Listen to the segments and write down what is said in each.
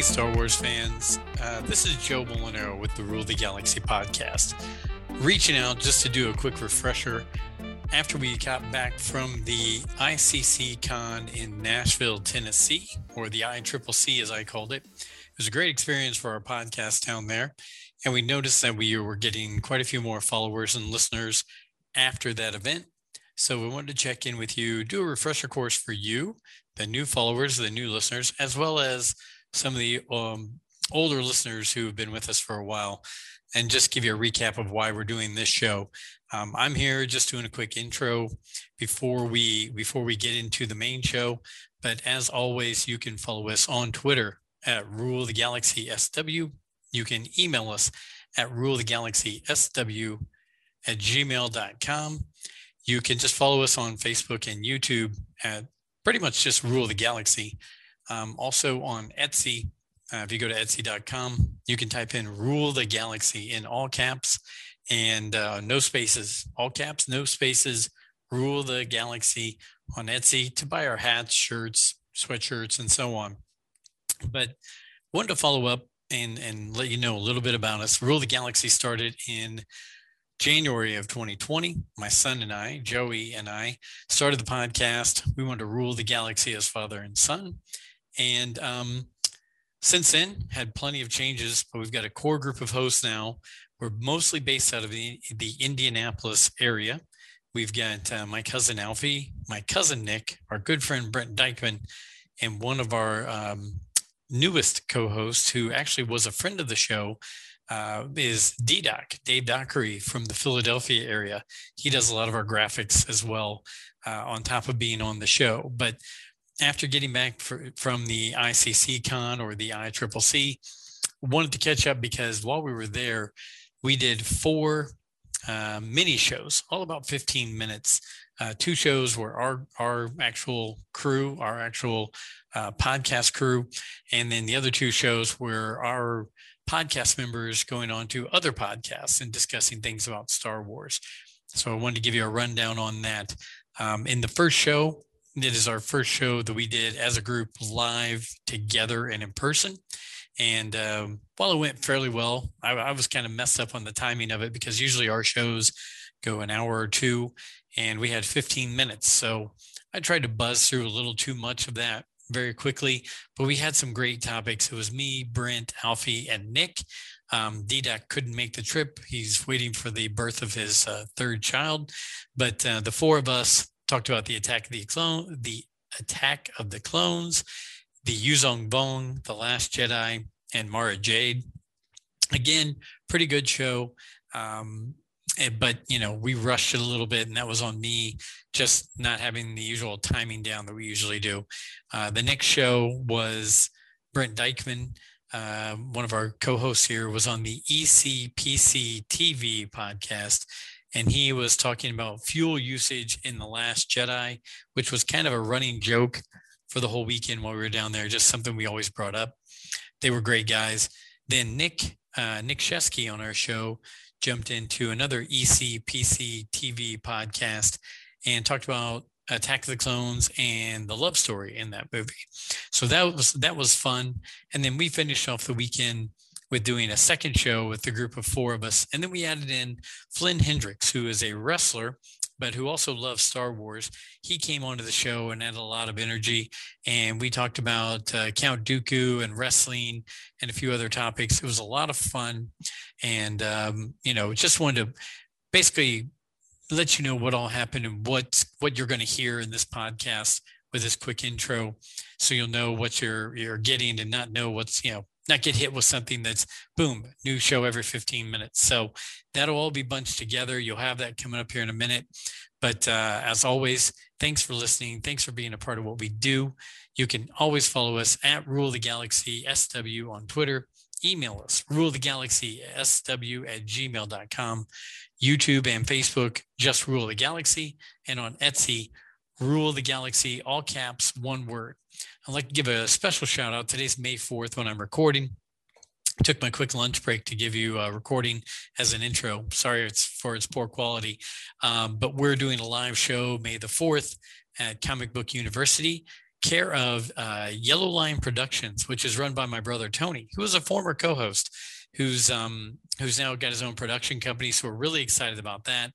Hey, Star Wars fans. Uh, this is Joe Molinaro with the Rule the Galaxy podcast. Reaching out just to do a quick refresher. After we got back from the ICC Con in Nashville, Tennessee, or the ICCC as I called it, it was a great experience for our podcast down there. And we noticed that we were getting quite a few more followers and listeners after that event. So we wanted to check in with you, do a refresher course for you, the new followers, the new listeners, as well as some of the um, older listeners who have been with us for a while, and just give you a recap of why we're doing this show. Um, I'm here just doing a quick intro before we before we get into the main show. But as always, you can follow us on Twitter at Rule the Galaxy SW. You can email us at Rule the Galaxy SW at gmail.com. You can just follow us on Facebook and YouTube at pretty much just Rule the Galaxy. Um, also on Etsy, uh, if you go to etsy.com, you can type in Rule the Galaxy in all caps and uh, no spaces, all caps, no spaces, Rule the Galaxy on Etsy to buy our hats, shirts, sweatshirts, and so on. But wanted to follow up and, and let you know a little bit about us. Rule the Galaxy started in January of 2020, my son and I, Joey and I, started the podcast. We wanted to rule the galaxy as father and son. And um, since then, had plenty of changes, but we've got a core group of hosts now. We're mostly based out of the, the Indianapolis area. We've got uh, my cousin Alfie, my cousin Nick, our good friend Brent Dykman, and one of our um, newest co hosts, who actually was a friend of the show uh, is DDoc, Dave Dockery from the Philadelphia area. He does a lot of our graphics as well, uh, on top of being on the show. But after getting back for, from the ICC Con or the ICCC, wanted to catch up because while we were there, we did four uh, mini shows, all about 15 minutes. Uh, two shows were our our actual crew, our actual uh, podcast crew, and then the other two shows were our podcast members going on to other podcasts and discussing things about Star Wars. So I wanted to give you a rundown on that. Um, in the first show, it is our first show that we did as a group live together and in person. And um, while it went fairly well, I, I was kind of messed up on the timing of it because usually our shows go an hour or two, and we had 15 minutes. So I tried to buzz through a little too much of that very quickly, but we had some great topics. It was me, Brent, Alfie, and Nick. Um, DDoc couldn't make the trip. He's waiting for the birth of his uh, third child, but uh, the four of us talked about the attack of the clone, the attack of the clones, the Yuuzhan Vong, the Last Jedi, and Mara Jade. Again, pretty good show. Um, but you know we rushed it a little bit and that was on me just not having the usual timing down that we usually do uh, the next show was brent dykman uh, one of our co-hosts here was on the ecpc tv podcast and he was talking about fuel usage in the last jedi which was kind of a running joke for the whole weekend while we were down there just something we always brought up they were great guys then nick uh, nick shesky on our show jumped into another ECPC TV podcast and talked about Attack of the Clones and the love story in that movie. So that was that was fun. And then we finished off the weekend with doing a second show with a group of four of us. And then we added in Flynn Hendricks, who is a wrestler but who also loves Star Wars. He came onto the show and had a lot of energy. And we talked about uh, Count Dooku and wrestling and a few other topics. It was a lot of fun. And, um, you know, just wanted to basically let you know what all happened and what, what you're going to hear in this podcast with this quick intro. So you'll know what you're, you're getting and not know what's, you know, not get hit with something that's boom, new show every 15 minutes. So that'll all be bunched together. You'll have that coming up here in a minute. But uh, as always, thanks for listening. Thanks for being a part of what we do. You can always follow us at Rule the Galaxy SW on Twitter. Email us, rule the galaxy sw at gmail.com. YouTube and Facebook, just Rule the Galaxy. And on Etsy, Rule the Galaxy, all caps, one word. I'd like to give a special shout out. Today's May 4th when I'm recording. I took my quick lunch break to give you a recording as an intro. Sorry it's for its poor quality, um, but we're doing a live show May the 4th at Comic Book University. care of uh, Yellow Line Productions, which is run by my brother Tony, who was a former co-host, who's um, who's now got his own production company. So we're really excited about that.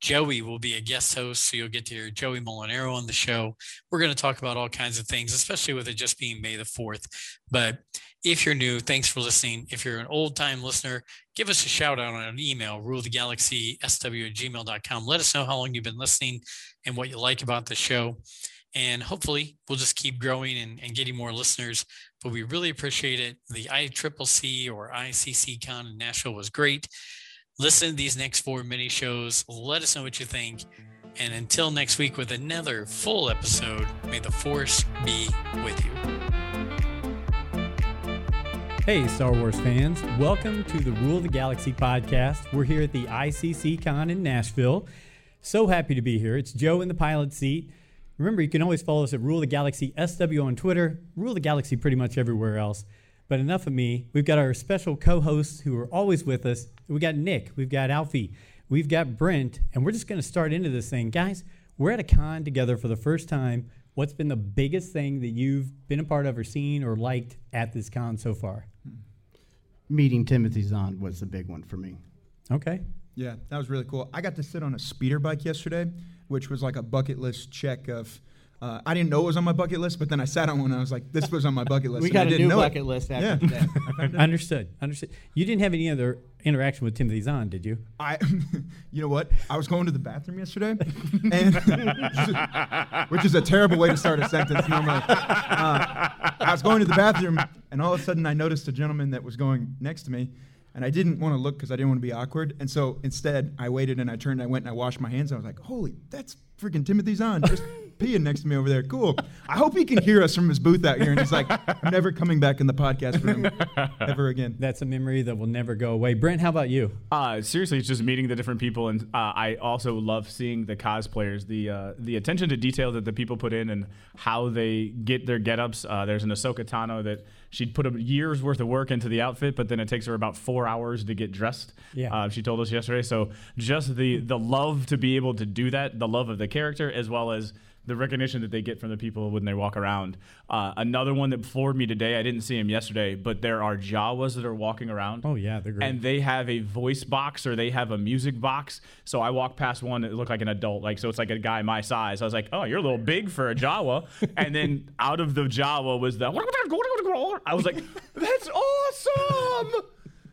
Joey will be a guest host, so you'll get to hear Joey Molinaro on the show. We're going to talk about all kinds of things, especially with it just being May the 4th. But if you're new, thanks for listening. If you're an old time listener, give us a shout out on an email, rulethegalaxy sw at gmail.com. Let us know how long you've been listening and what you like about the show. And hopefully we'll just keep growing and, and getting more listeners. But we really appreciate it. The ICCC or ICC Con in Nashville was great. Listen to these next four mini shows. Let us know what you think. And until next week with another full episode, may the force be with you. Hey, Star Wars fans. Welcome to the Rule of the Galaxy podcast. We're here at the ICC Con in Nashville. So happy to be here. It's Joe in the pilot seat. Remember, you can always follow us at Rule of the Galaxy SW on Twitter, Rule of the Galaxy pretty much everywhere else. But enough of me. We've got our special co hosts who are always with us. We got Nick, we've got Alfie, we've got Brent, and we're just going to start into this thing. Guys, we're at a con together for the first time. What's been the biggest thing that you've been a part of or seen or liked at this con so far? Meeting Timothy Zahn was the big one for me. Okay. Yeah, that was really cool. I got to sit on a speeder bike yesterday, which was like a bucket list check of uh, I didn't know it was on my bucket list, but then I sat on one and I was like, this was on my bucket list. we got I a didn't new know bucket it. list after Yeah. today. Understood. Understood. You didn't have any other interaction with Timothy Zahn, did you? I, you know what? I was going to the bathroom yesterday, and which is a terrible way to start a sentence normally. Uh, I was going to the bathroom, and all of a sudden I noticed a gentleman that was going next to me, and I didn't want to look because I didn't want to be awkward. And so instead, I waited and I turned, and I went and I washed my hands. And I was like, "Holy, that's freaking Timothy Zahn just peeing next to me over there. Cool. I hope he can hear us from his booth out here." And he's like, "I'm never coming back in the podcast room ever again." That's a memory that will never go away. Brent, how about you? Uh, seriously, it's just meeting the different people, and uh, I also love seeing the cosplayers, the uh, the attention to detail that the people put in, and how they get their get-ups. Uh, there's an Ahsoka Tano that she'd put a year's worth of work into the outfit, but then it takes her about four hours to get dressed. Yeah. Uh, she told us yesterday. So just the the love to be able to do that, the love of the character, as well as the recognition that they get from the people when they walk around. Uh, another one that floored me today, I didn't see him yesterday, but there are Jawas that are walking around. Oh, yeah, they're great. And they have a voice box or they have a music box. So I walked past one that looked like an adult, like so it's like a guy my size. I was like, "Oh, you're a little big for a Jawa." and then out of the Jawa was the I was like, "That's awesome!"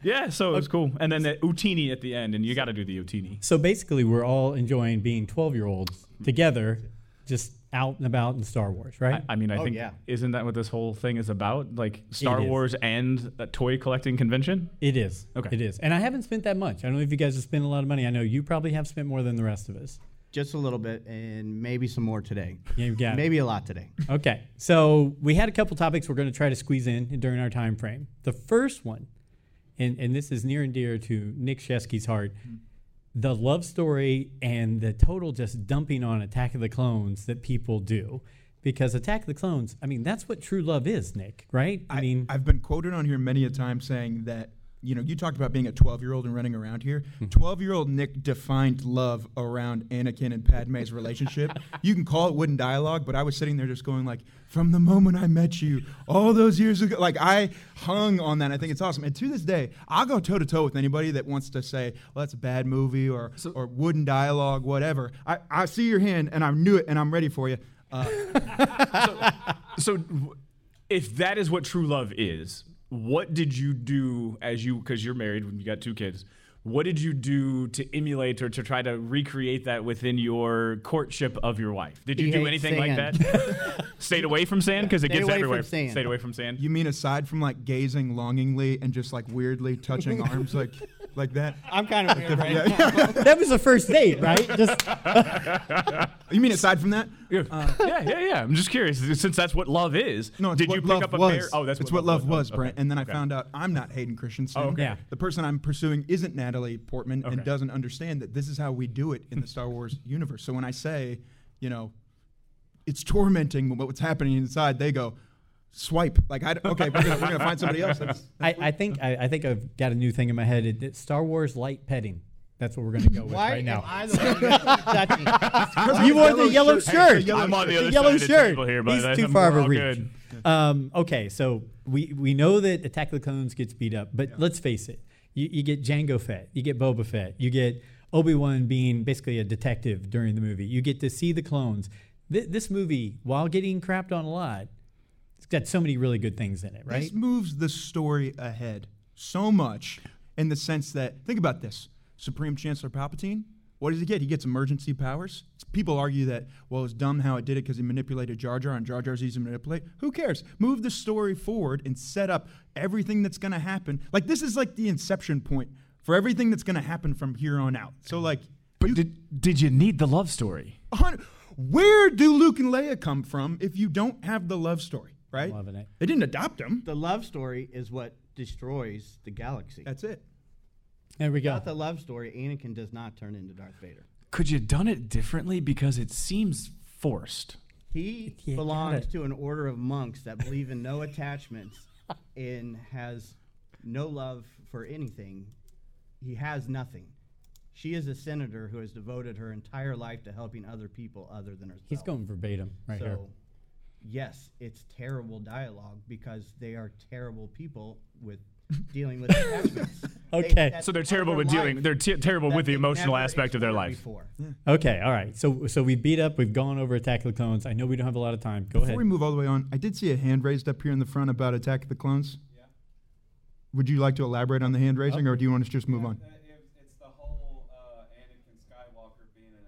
Yeah, so it was cool. And then the Utinni at the end, and you got to do the Utinni. So basically, we're all enjoying being 12 year olds together, just out and about in Star Wars, right? I, I mean, I Oh, think yeah. isn't that what this whole thing is about? Like Star Wars and a toy collecting convention? it is. Okay. It is. And I haven't spent that much. I don't know if you guys have spent a lot of money. I know you probably have spent more than the rest of us. Just a little bit, and maybe some more today. Yeah, you got it. Maybe a lot today. Okay, so we had a couple topics we're going to try to squeeze in during our time frame. The first one, and, and this is near and dear to Nick Shesky's heart, mm-hmm. The love story and the total just dumping on Attack of the Clones that people do. Because Attack of the Clones, I mean, that's what true love is, Nick, right? I, mean, I've been quoted on here many a time saying that you know you talked about being a 12 year old and running around here. Hmm. 12 year old Nick defined love around Anakin and Padme's relationship. you can call it wooden dialogue, but I was sitting there just going like, from the moment I met you, all those years ago, like I hung on that. I think it's awesome, and to this day, I'll go toe to toe with anybody that wants to say, well, that's a bad movie or or wooden dialogue, whatever. I, I see your hand and I knew it and I'm ready for you. Uh, So, w- if that is what true love is, what did you do as you, because you're married when you got two kids, what did you do to emulate or to try to recreate that within your courtship of your wife? Did you He do hates anything like that? Stayed away from sand because it Stay gets away from everywhere. sand. Stayed away from sand. You mean aside from like gazing longingly and just like weirdly touching arms like like that? I'm kind of weird right Yeah. that was the first date, right? Just You mean aside from that? yeah, uh, yeah, yeah, yeah. I'm just curious since that's what love is. No, it's did what you pick love up a was. pair? Oh, that's it's what, what love was, Okay. Brent. And then I Okay. found out I'm not Hayden Christensen. Oh, okay. Yeah. The person I'm pursuing isn't Natalie Portman Okay. and doesn't understand that this is how we do it in the Star Wars universe. So when I say, you know, it's tormenting what's happening inside, they go, swipe. Like, I, okay, we're gonna, we're gonna find somebody else. That's, I, I think I, I think I've got a new thing in my head. It, it's Star Wars light petting. That's what we're going to go with Why right now. I the one that's touching? you wore the yellow shirt. yellow I'm on the The other yellow side of the shirt. here, He's too I'm- far of a reach. Um, okay, so we we know that Attack of the Clones gets beat up, but let's face it, you, you get Jango Fett, you get Boba Fett, you get Obi Wan being basically a detective during the movie. You get to see the clones. Th- this movie, while getting crapped on a lot, it's got so many really good things in it, right? This moves the story ahead so much in the sense that think about this: Supreme Chancellor Palpatine. What does he get? He gets emergency powers. People argue that well, it's dumb how it did it because he manipulated Jar Jar, and Jar Jar's easy to manipulate. Who cares? Move the story forward and set up everything that's going to happen. Like this is like the inception point for everything that's going to happen from here on out. So like, But did did you need the love story? where do Luke and Leia come from if you don't have the love story? Right? Loving it. They didn't adopt him. the love story is what destroys the galaxy. That's it. There we go. Without the love story, Anakin does not turn into Darth Vader. Could you have done it differently because it seems forced? He You belongs gotta- to an order of monks that believe in no attachments and has no love for anything. He has nothing. She is a senator who has devoted her entire life to helping other people other than herself. He's going verbatim right so, here. Yes, it's terrible dialogue because they are terrible people with dealing with attachments. Okay. that's So they're terrible with dealing. They're te- terrible with the emotional aspect of their life. Before. Okay, all right. So so we beat up. We've gone over Attack of the Clones. I know we don't have a lot of time. Go Before ahead. Before we move all the way on, I did see a hand raised up here in the front about Attack of the Clones. Yeah. Would you like to elaborate on the hand raising, or do you want us to just move on? Uh, if it's the whole uh, Anakin Skywalker being a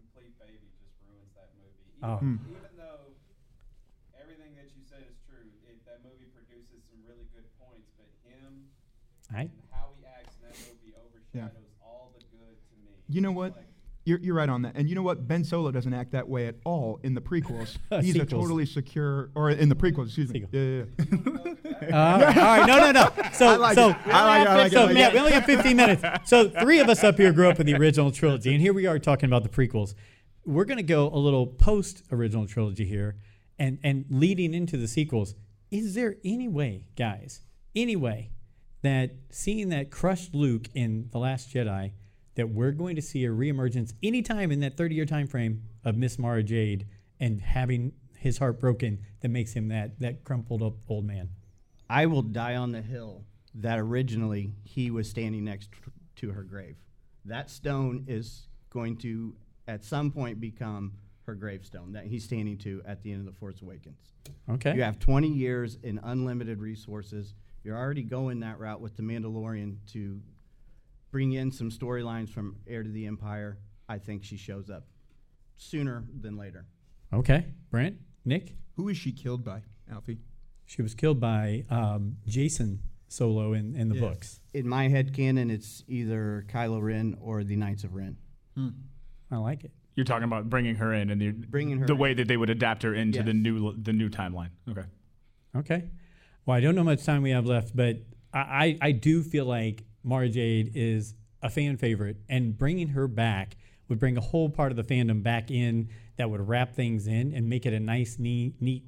complete baby just ruins that movie. Even, Oh. Hmm. even though everything that you said is true, it, that movie produces some really good points, but him I, and how he acts in that movie overshadows all the good to me. You know what? Like, You're, you're right on that. And you know what? Ben Solo doesn't act that way at all in the prequels. He's a totally secure, or in the prequels, excuse me. Yeah, yeah, yeah. Uh, all right, no, no, no. So, like so. I like like so yeah, we only have 15 minutes. So, three of us up here grew up with the original trilogy, and here we are talking about the prequels. We're going to go a little post original trilogy here, and and leading into the sequels. Is there any way, guys, any way that seeing that crushed Luke in the Last Jedi, that we're going to see a reemergence anytime in that 30 year time frame of Miss Mara Jade and having his heart broken that makes him that that crumpled up old man? I will die on the hill that originally he was standing next to her grave. That stone is going to, at some point, become her gravestone that he's standing to at the end of The Force Awakens. Okay. You have 20 years in unlimited resources. You're already going that route with The Mandalorian to bring in some storylines from Heir to the Empire. I think she shows up sooner than later. Okay, Brent, Nick, Who is she killed by, Alfie? she was killed by um, Jacen Solo in, in the Yeah. books. In my head canon, it's either Kylo Ren or the Knights of Ren. I like it. You're talking about bringing her in and the, Bringing her the in. way that they would adapt her into the new the new timeline. Okay. Okay. Well, I don't know how much time we have left, but I, I, do feel like Mara Jade is a fan favorite, and bringing her back would bring a whole part of the fandom back in that would wrap things in and make it a nice, neat, neat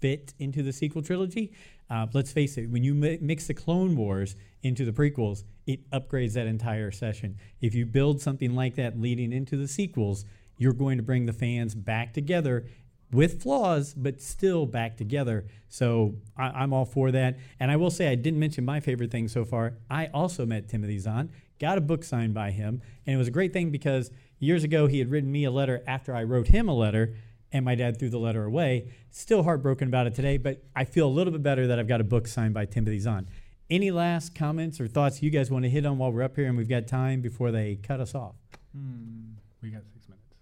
fit into the sequel trilogy. Uh, let's face it, when you mi- mix the Clone Wars into the prequels, it upgrades that entire session. If you build something like that leading into the sequels, you're going to bring the fans back together with flaws, but still back together. So I, I'm all for that. And I will say, I didn't mention my favorite thing so far. I also met Timothy Zahn, got a book signed by him, and it was a great thing because years ago he had written me a letter after I wrote him a letter, and my dad threw the letter away. Still heartbroken about it today, but I feel a little bit better that I've got a book signed by Timothy Zahn. Any last comments or thoughts you guys want to hit on while we're up here and we've got time before they cut us off? Hmm, we got.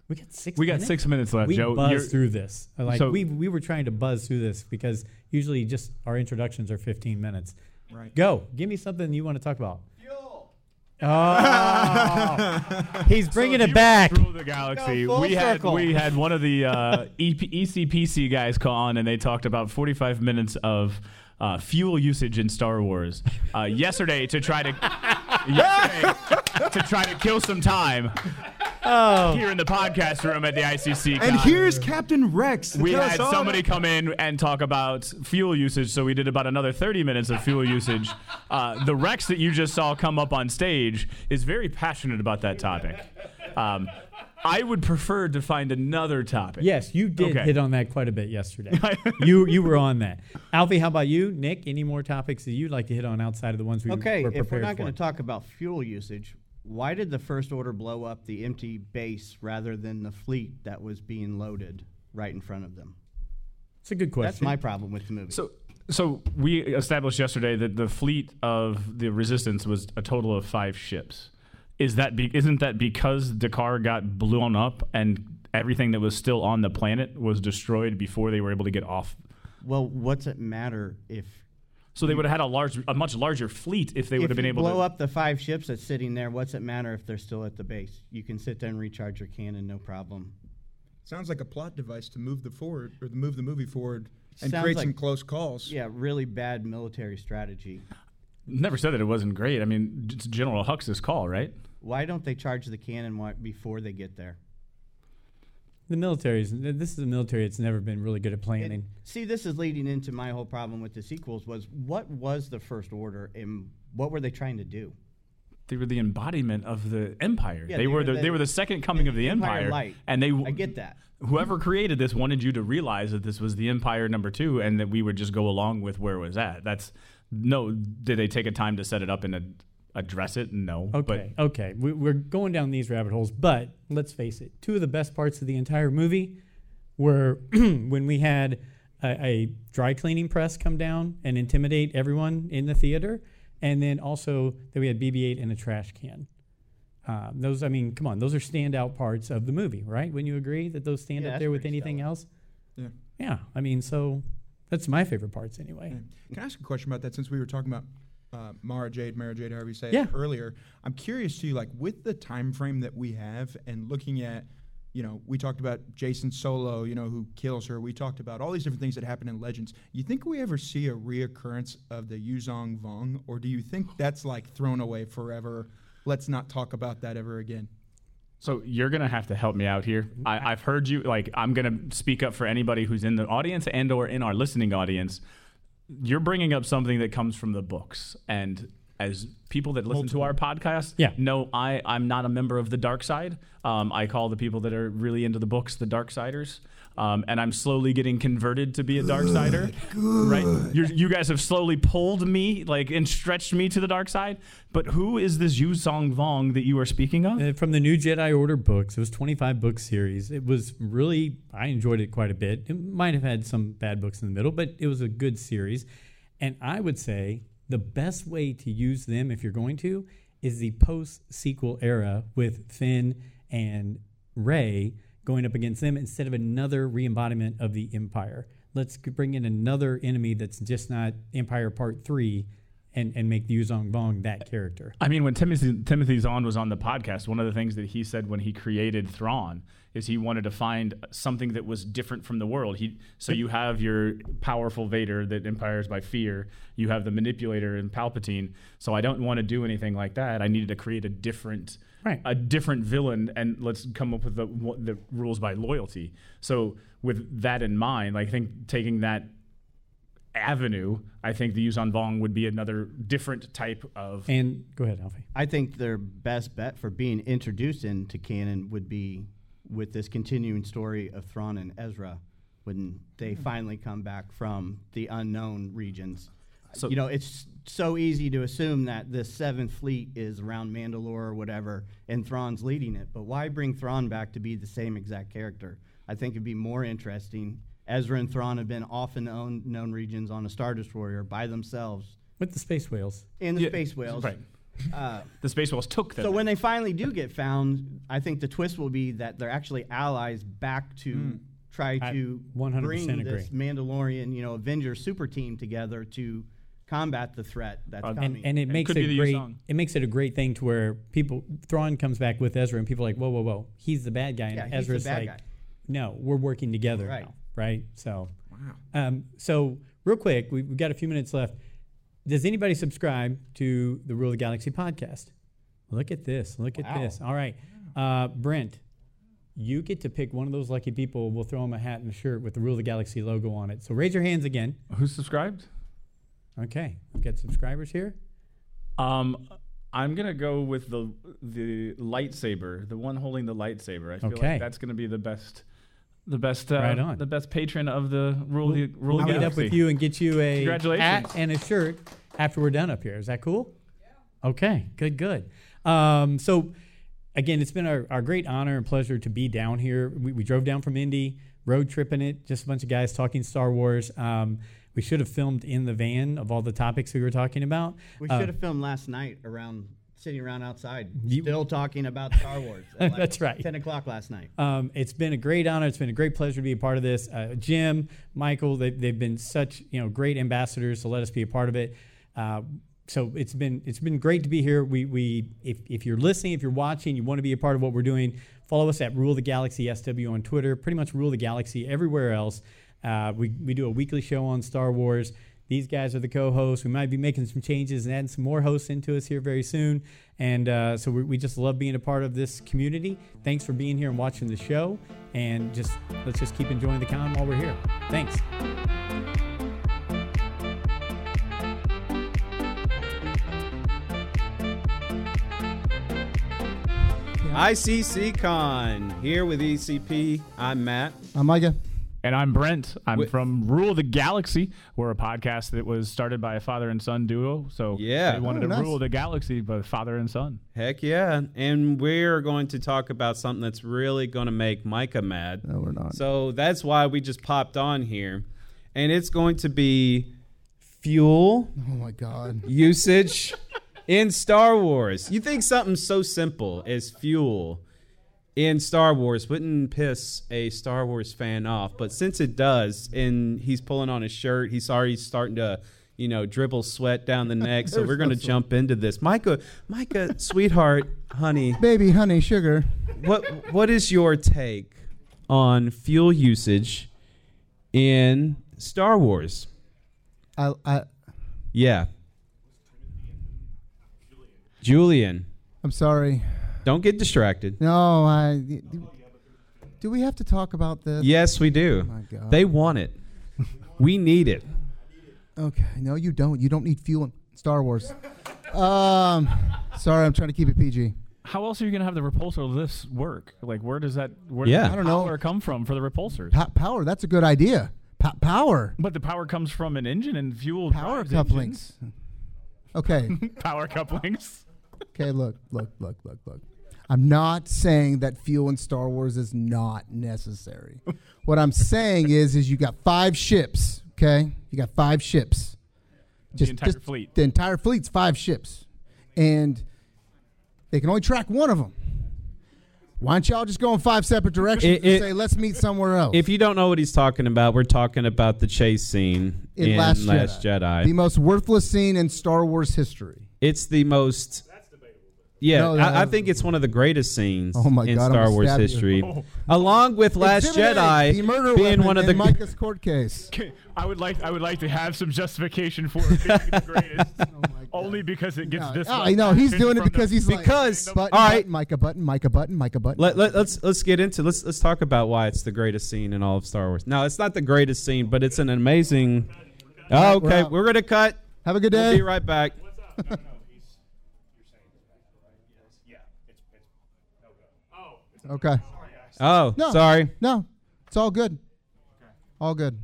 We got six. We got minutes? six minutes left, we Joe. buzzed You're- through this. Like So- we we were trying to buzz through this because usually just our introductions are 15 minutes. Right. Go. Give me something you want to talk about. Fuel. Oh, he's bringing So it back. Through the galaxy, Go full we had circle. we had one of the uh, EP, ECPC guys call on, and they talked about 45 minutes of uh, fuel usage in Star Wars uh, yesterday to try to yesterday, to try to kill some time. Oh, here in the podcast room at the ICC. And con. here's Captain Rex. we had somebody about- come in and talk about fuel usage, so we did about another 30 minutes of fuel usage. Uh, the Rex that you just saw come up on stage is very passionate about that topic. Um, I would prefer to find another topic. yes, you did Okay. hit on that quite a bit yesterday. you you were on that. Alfie, how about you? Nick, any more topics that you'd like to hit on outside of the ones we Okay, were if we're not going to talk about fuel usage, why did the First Order blow up the empty base rather than the fleet that was being loaded right in front of them? It's a good question. That's my problem with the movie. So, so we established yesterday that the fleet of the Resistance was a total of five ships. Is that be, isn't that because D'Qar got blown up and everything that was still on the planet was destroyed before they were able to get off? well, what's it matter if So they would have had a large, a much larger fleet if they would have been able blow to. Blow up the five ships that's sitting there? What's it matter if they're still at the base? You can sit there and recharge your cannon, no problem. Sounds like a plot device to move the forward or to move the movie forward and Sounds create like- some close calls. Yeah, really bad military strategy. Never said that it wasn't great. I mean, it's General Hux's call, right? Why don't they charge the cannon before they get there? The military is this is a military that's never been really good at And planning. see, this is leading into my whole problem with the sequels. Was what was the First Order and what were they trying to do? They were the embodiment of the Empire. Yeah, they, they were were the, the- they were the second coming of the Empire Empire, Light. and they I get that. whoever created this wanted you to realize that this was the Empire number two, and that we would just go along with where it was at. That's no. Did they take a time to set it up in ad- address it? No. Okay, okay, we, we're going down these rabbit holes, but let's face it: two of the best parts of the entire movie were when we had a, a dry cleaning press come down and intimidate everyone in the theater, and then also that we had BB-8 in a trash can. Um, those, I mean, come on, those are standout parts of the movie, right? Wouldn't you agree that those stand Yeah, up there with anything stellar. else? Yeah. Yeah, I mean, so that's my favorite parts anyway. Can I ask a question about that since we were talking about uh, Mara Jade, Mara Jade, however you say Yeah. it earlier? I'm curious to you, like with the time frame that we have and looking at, you know, we talked about Jacen Solo, you know, who kills her. We talked about all these different things that happen in Legends. You think we ever see a reoccurrence of the Yuuzhan Vong, or do you think that's like thrown away forever? Let's not talk about that ever again. So you're gonna have to help me out here. I, I've heard you. Like I'm gonna speak up for anybody who's in the audience and or in our listening audience. You're bringing up something that comes from the books, and as people that listen to our podcast, Yeah. know I I'm not a member of the dark side. Um, I call the people that are really into the books the dark siders. Um, and I'm slowly getting converted to be a dark sider. Right? You're, you guys have slowly pulled me, like, and stretched me to the dark side. But who is this Yuuzhan Vong that you are speaking of? Uh, from the new Jedi Order books. It was 25 book series. It was really I enjoyed it quite a bit. It might have had some bad books in the middle, but it was a good series. And I would say the best way to use them if you're going to is the post sequel era with Finn and Rey going up against them instead of another re-embodiment of the Empire. Let's bring in another enemy that's just not Empire Part 3 and, and make Yuuzhan Vong that character. I mean, when Timothy Timothy Zahn was on the podcast, one of the things that he said when he created Thrawn is he wanted to find something that was different from the world. He so you have your powerful Vader that empires by fear. You have the manipulator in Palpatine. So I don't want to do anything like that. I needed to create a different Right. a different villain and let's come up with the what- the rules by loyalty. So with that in mind, I think taking that avenue, I think the Yuuzhan Vong would be another different type of And go ahead, Alfie. I think their best bet for being introduced into canon would be with this continuing story of Thrawn and Ezra when they hmm. finally come back from the unknown regions. So- you know, it's so easy to assume that this seventh fleet is around Mandalore or whatever, and Thrawn's leading it. But why bring Thrawn back to be the same exact character? I think it'd be more interesting. Ezra and Thrawn have been off in known, known regions on a Star Destroyer by themselves With the space whales. And the Yeah, space whales. Right. Uh, The space whales took them. so when they finally do get found, I think the twist will be that they're actually allies back to try I to 100% bring this. Mandalorian, you know, Avengers super team together to combat the threat that's Uh, and- coming. and, and it makes could it be the great. Yuuzhan. It makes it a great thing to where people Thrawn comes back with Ezra, and people are like, whoa, whoa, whoa, he's the bad guy, and Yeah, he's the Ezra's bad like, guy. no, we're working together Right. now, right? So, Wow. um, so real quick, we, we've got a few minutes left. Does anybody subscribe to the Rule of the Galaxy podcast? Look at this. Look at this. All right. Uh, Brent, you get to pick one of those lucky people. We'll throw them a hat and a shirt with the Rule of the Galaxy logo on it. So raise your hands again. Who's subscribed? Okay, we've got subscribers here. Um, I'm gonna go with the the lightsaber, the one holding the lightsaber. I feel Okay. like that's gonna be the best, the best, uh, Right on. the best patron of the rule. the rule We'll meet up with you and get you a hat and a shirt after we're done up here. Is that cool? Yeah. Okay, good, good. Um, so, again, it's been our, our great honor and pleasure to be down here. We, we drove down from Indy, road tripping it, just a bunch of guys talking Star Wars. Um, we should have filmed in the van of all the topics we were talking about. We Uh, should have filmed last night around sitting around outside, You- still talking about Star Wars. like That's right. Ten o'clock last night. Um, it's been a great honor. It's been a great pleasure to be a part of this. Uh, Jim, Michael, they, they've been such you know great ambassadors to let us be a part of it. Uh, so it's been it's been great to be here. We we if, if you're listening, if you're watching, you want to be a part of what we're doing, follow us at Rule the Galaxy SW on Twitter. Pretty much Rule the Galaxy everywhere else. Uh, we we do a weekly show on Star Wars. These guys are the co-hosts. We might be making some changes and adding some more hosts into us here very soon. And uh, so we, we just love being a part of this community. Thanks for being here and watching the show. And just let's just keep enjoying the con while we're here. Thanks. ICC Con here with ECP. I'm Matt. I'm Micah. And I'm Brent. I'm Wi- from Rule the Galaxy. We're a podcast that was started by a father and son duo. So Yeah. they wanted Oh, to nice. rule the galaxy, but father and son. Heck yeah. And we're going to talk about something that's really going to make Micah mad. No, we're not. So that's why we just popped on here. And it's going to be fuel oh my God. usage in Star Wars. You think something so simple as fuel in Star Wars wouldn't piss a Star Wars fan off, but since it does, and he's pulling on his shirt, he's already starting to, you know, dribble sweat down the neck. so we're going to no jump into this. Micah, Micah, sweetheart, honey, Baby, honey, sugar. what what is your take on fuel usage in Star Wars? I, I, Yeah. Julian, I'm sorry. Don't get distracted. No, I. Do we have to talk about this? Yes, we do. Oh my God. They want it. We need it. Okay. No, you don't. You don't need fuel in Star Wars. Um, sorry, I'm trying to keep it PG. How else are you going to have the repulsor lifts work? Like, where does that where Yeah. does I don't know. power come from for the repulsors? Pa- power. That's a good idea. Pa- power. but the power comes from an engine and fuel Power drives couplings. Okay. Power couplings. Okay. Look. Look. Look. Look. Look. I'm not saying that fuel in Star Wars is not necessary. what I'm saying is, is you got five ships. Okay. You got five ships. the entire fleet. The entire fleet's five ships, and they can only track one of them. Why don't y'all just go in five separate directions It- and it- say, let's meet somewhere else? If you don't know what he's talking about, we're talking about the chase scene in, in, Last, Last, Jedi. Jedi. the most worthless scene in Star Wars history. it's the most. Yeah, No, I, I think it's one of the greatest scenes Oh my in God, Star Wars stab you. history, oh. along with Last Exhibit Jedi the being weapon one of in the. Micah's court case. I would like I would like to have some justification for it being the greatest. Oh my Only because it gets No, this. oh, I know he's doing it from the- because he's like, Because- button, all right. button, Micah button, Micah button, Micah button. Let, let, let's let's get into let's let's talk about why it's the greatest scene in all of Star Wars. No, it's not the greatest scene, but it's an amazing. Oh, we're okay, we're gonna cut. Have a good We'll day. be right back. Okay. Oh, No. sorry. No, it's all good. All good.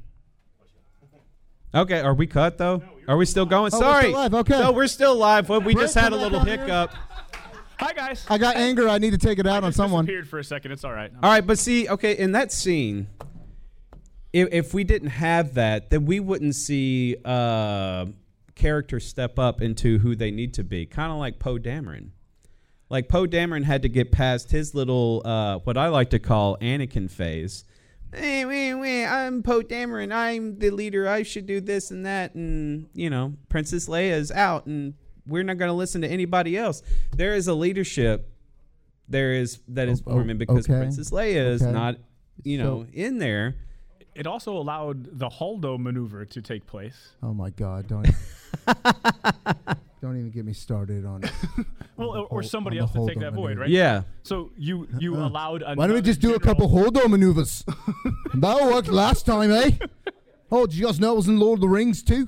Okay, are we cut though? Are we still going? Oh, we're Sorry. still live, okay. No, we're still live. Well, we Brett, just had a little hiccup. Hi guys. I got anger. I need to take it out I on just someone. disappeared for a second. It's all right. All right, but see, okay, in that scene, if, if we didn't have that, then we wouldn't see uh, characters step up into who they need to be. Kind of like Poe Dameron. Like Poe Dameron had to get past his little, uh, what I like to call Anakin phase. Hey, wait, wait, I'm Poe Dameron. I'm the leader. I should do this and that. And, you know, Princess Leia is out, and we're not going to listen to anybody else. There is a leadership there is that is Oh, oh, forming because okay. Princess Leia is not, you know, in there. It also allowed the Holdo maneuver to take place. Oh my God! Don't. Don't even get me started on. It. Well, or, or Hold- somebody else to take that on void, maneuver. right? Yeah. So you you allowed. Why don't we just do a couple Holdo maneuvers? that worked last time, eh? Oh, did you guys know I was in Lord of the Rings too?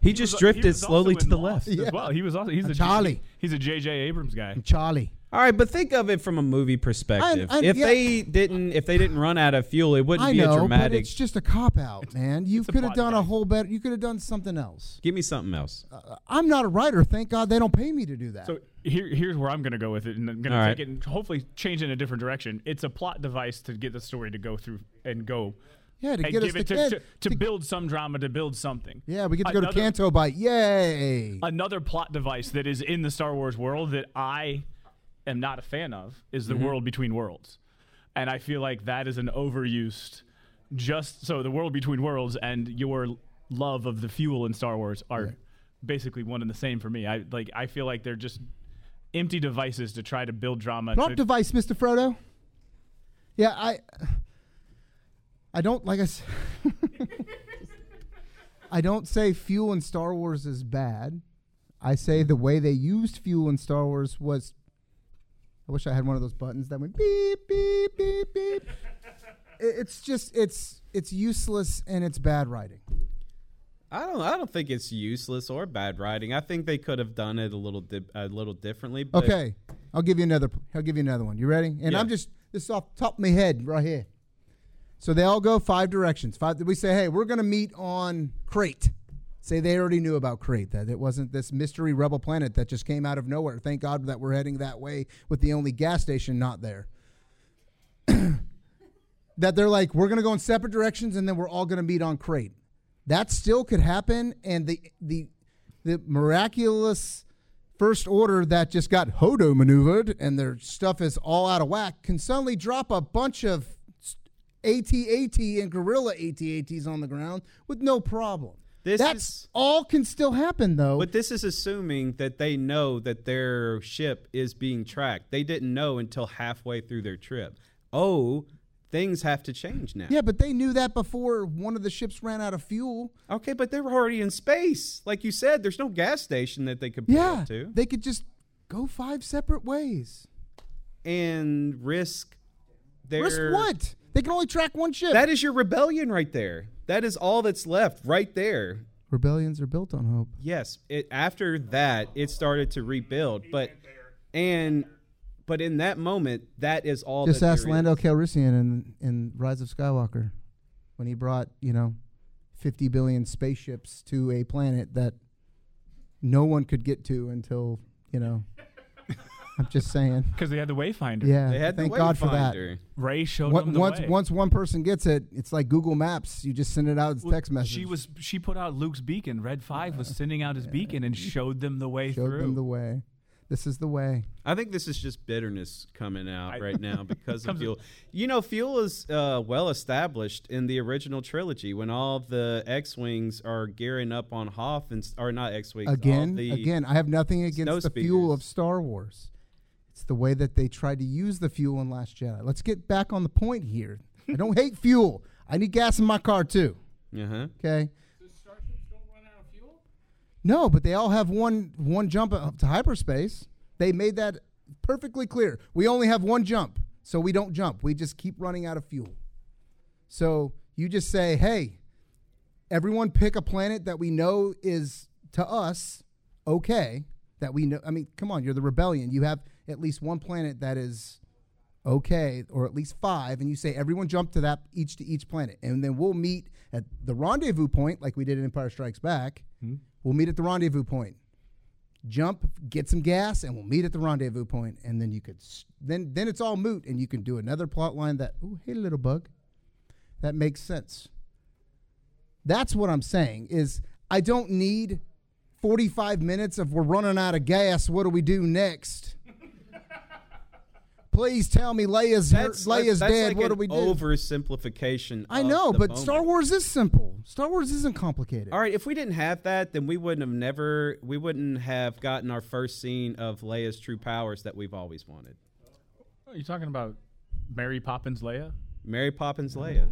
He He just was- drifted he slowly to the left. Yeah. as well. He was also he's a Charlie. He's a J.J. Abrams guy. Charlie. All right, but think of it from a movie perspective. I- if yeah. they didn't, if they didn't run out of fuel, it wouldn't I be know, a but dramatic. it's just a cop out, man. You could have plot done a whole better. You could have done something else. Give me something else. Uh, I'm not a writer. Thank God they don't pay me to do that. So here, here's where I'm going to go with it, and I'm going All to right. take it and hopefully change it in a different direction. It's a plot device to get the story to go through and go. yeah, to get us give it to, to, to, to to- build some drama, to build something. Yeah, we get to go to Another- Canto Bight. Yay! Another plot device that is in the Star Wars world that I am not a fan of is Mm-hmm. the world between worlds. And I feel like that is an overused just so the world between worlds and your love of the fuel in Star Wars are basically one and the same for me. I like I feel like they're just empty devices to try to build drama. Plot to- device, Mr. Frodo. Yeah, I. I don't like I. s- I don't say fuel in Star Wars is bad. I say the way they used fuel in Star Wars was. I wish I had one of those buttons that went beep beep beep beep. It's just it's it's useless and it's bad writing. I don't. I don't think it's useless or bad writing. I think they could have done it a little di- a little differently. Okay, I'll give you another. I'll give you another one. You ready? And Yeah. I'm just this is off the top of my head right here. So they all go five directions. Five. We say, hey, we're going to meet on Crait. Say they already knew about Crait. That it wasn't this mystery rebel planet that just came out of nowhere. Thank God that we're heading that way with the only gas station not there. that they're like, we're going to go in separate directions, and then we're all going to meet on Crait. That still could happen, and the the the miraculous first order that just got Holdo maneuvered and their stuff is all out of whack can suddenly drop a bunch of AT-AT and gorilla AT-ATs on the ground with no problem. This That's is- all can still happen though. But this is assuming that they know that their ship is being tracked. They didn't know until halfway through their trip. Oh, things have to change now. yeah, but they knew that before one of the ships ran out of fuel. Okay, but they were already in space. Like you said, there's no gas station that they could pull Yeah, up to they could just go five separate ways. and risk their Risk what? They can only track one ship. That is your rebellion right there. That is all that's left right there. Rebellions are built on hope. Yes, it, after that it started to rebuild, but and but in that moment, that is all. Just that ask Lando is. Calrissian in, in Rise of Skywalker when he brought, you know, 50 billion spaceships to a planet that no one could get to until, you know. I'm just saying. because they had the Wayfinder. Yeah. They had the thank God for that. Rey showed Once them the once, way. once one person gets it, it's like Google Maps. You just send it out as Well, text message. She was she put out Luke's beacon. Red Five was sending out his beacon and showed them the way showed through. them the way. This is the way. I think this is just bitterness coming out I- right now because of fuel. You know, fuel is uh, well established in the original trilogy when all the X-wings are gearing up on Hoth and s- or not X-wings all Again, the- again, I have nothing against the fuel of Star Wars. It's the way that they tried to use the fuel in Last Jedi. Let's get back on the point here. I don't hate fuel. I need gas in my car too. Uh-huh. Okay. So starships don't run out of fuel? No, but they all have one one jump up to hyperspace. They made that perfectly clear. We only have one jump, so we don't jump. We just keep running out of fuel. So you just say, "Hey, everyone pick a planet that we know is to us okay, that we know I mean, come on, you're the rebellion. You have at least one planet that is okay or at least 5 and you say everyone jump to that each to each planet and then we'll meet at the rendezvous point like we did in Empire Strikes Back. Hmm. We'll meet at the rendezvous point. Jump, get some gas, and we'll meet at the rendezvous. And then you could, then then it's all moot, and you can do another plot line that, oh, hey, little bug, that makes sense. That's what I'm saying. Is I don't need 45 minutes of we're running out of gas. What do we do next? Please tell me Leia's That's, Leia's that's dead. like what an do we do? Oversimplification. I of know, the but moment. Star Wars is simple. Star Wars isn't complicated. All right, if we didn't have that, then we wouldn't have never we wouldn't have gotten our first scene of Leia's true powers that we've always wanted. Are you talking about Mary Poppins Leia? Mary Poppins Leia.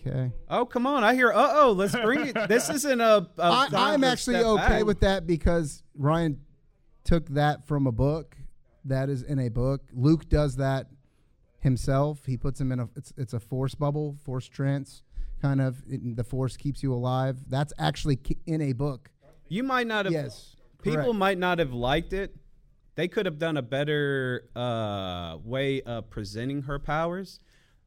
Okay. Oh, come on. I hear, uh oh, let's bring it. This isn't a. a I, time I'm actually okay back. with that because Rian took that from a book. That is in a book. Luke does that himself. He puts him in a it's it's a force bubble, force trance kind of. It, the force keeps you alive. That's actually ki- in a book. You might not have. Yes. People correct. might not have liked it. They could have done a better uh, way of presenting her powers,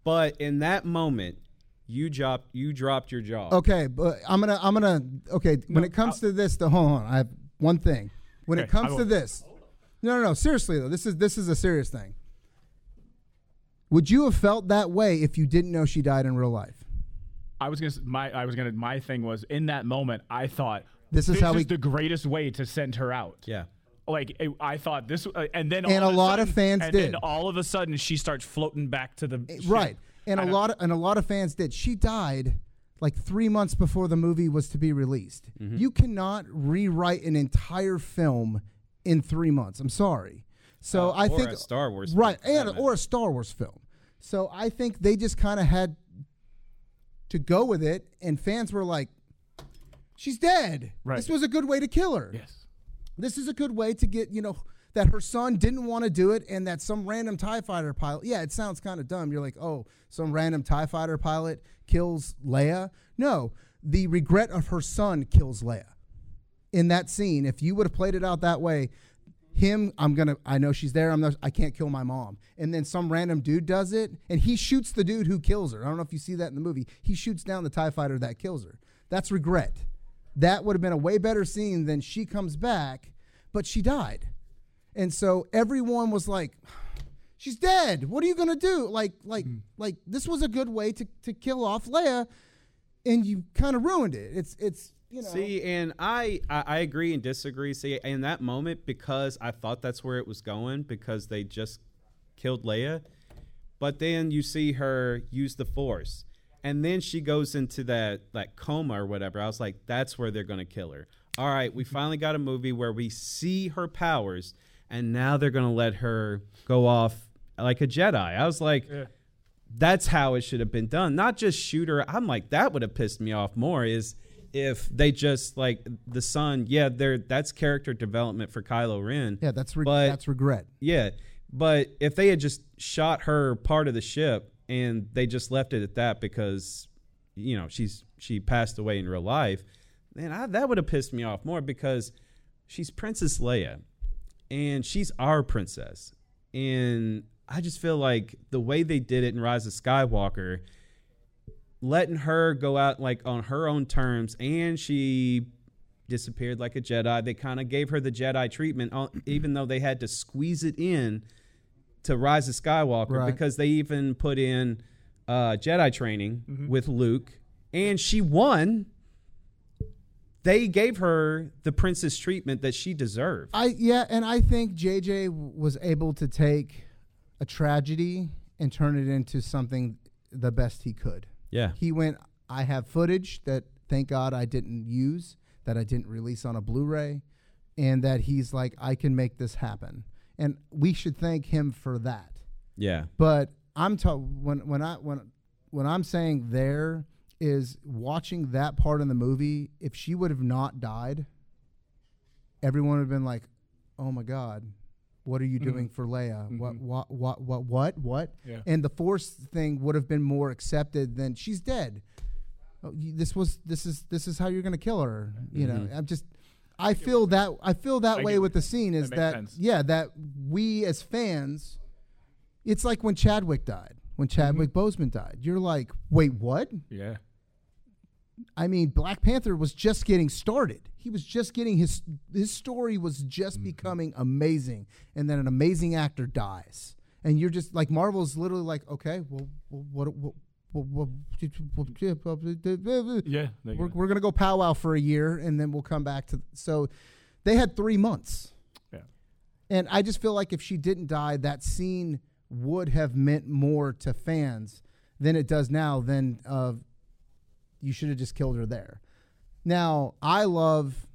but in that moment, you dropped you dropped your jaw. Okay, but I'm gonna I'm gonna okay. when it comes to this, the hold on, I have one thing. When it comes to this, no, no, no. Seriously though, this is this is a serious thing. Would you have felt that way if you didn't know she died in real life? I was gonna my I was gonna my thing was in that moment I thought This is how we- the greatest way to send her out. Yeah. Like it, I thought this, uh, and then And all a of lot of fans and did. Then all of a sudden, she starts floating back to the ship. Right. And a I- lot of, and a lot of fans did. She died like 3 months before the movie was to be released. Mm-hmm. You cannot rewrite an entire film in 3 months. I'm sorry. So Uh, I or think a Star Wars Right, for and or a Star Wars film. So I think they just kind of had to go with it and fans were like she's dead. Right. This was a good way to kill her Yes. this is a good way to get you know that her son didn't want to do it and that some random tie fighter pilot yeah it sounds kind of dumb you're like oh some random tie fighter pilot kills leia no the regret of her son kills leia in that scene if you would have played it out that way him i'm gonna i know she's there i'm not i can't kill my mom. And then some random dude does it and he shoots the dude who kills her. I don't know if you see that in the movie. He shoots down the tie fighter that kills her. That's regret. That would have been a way better scene than she comes back but she died. And so everyone was like she's dead. What are you gonna do? Like like hmm. like this was a good way to, to kill off leia and you kind of ruined it. It's it's you know See, and I, I I agree and disagree. See, in that moment, because I thought that's where it was going, because they just killed Leia, but then you see her use the Force, and then she goes into that that coma or whatever. I was like, that's where they're gonna kill her. All right, we finally got a movie where we see her powers, and now they're gonna let her go off like a Jedi. I was like. That's how it should have been done. Not just shoot her. I'm like, that would have pissed me off more. Is if they just like the son, yeah, there that's character development for Kylo Ren. yeah that's re- but that's regret yeah, but if they had just shot her part of the ship and they just left it at that because you know she's she passed away in real life, then I, that would have pissed me off more because she's Princess Leia and she's our princess, and I just feel like the way they did it in Rise of Skywalker letting her go out like on her own terms and she disappeared like a jedi they kind of gave her the jedi treatment uh, even though they had to squeeze it in to rise of skywalker Right. because they even put in uh, jedi training with luke and she won they gave her the princess treatment that she deserved I yeah, and I think JJ was able to take a tragedy and turn it into something the best he could. Yeah He went, I have footage that thank God I didn't use, that I didn't release on a Blu-ray, and that he's like, I can make this happen. And we should thank him for that. yeah But I'm ta- when when I when when I'm saying there is watching that part in the movie. If she would have not died, everyone would have been like, "Oh my God, what are you doing for Leia? What what what what what what?" Yeah. And the Force thing would have been more accepted than she's dead. Oh, you- this was this is this is how you're going to kill her. You know, I'm just. I feel that I feel that I way with the scene is that that, yeah that we as fans it's like when Chadwick died. When Chadwick Boseman died, you're like, wait, what? Yeah. I mean, Black Panther was just getting started. He was just getting his his story was just becoming amazing, and then an amazing actor dies, and you're just like Marvel's literally like, okay, well, what, what, what, what, what Yeah. we're, we're gonna go powwow for a year, and then we'll come back to. So, they had three months. Yeah. And I just feel like if she didn't die, that scene would have meant more to fans than it does now. Then uh, you should have just killed her there. Now, I love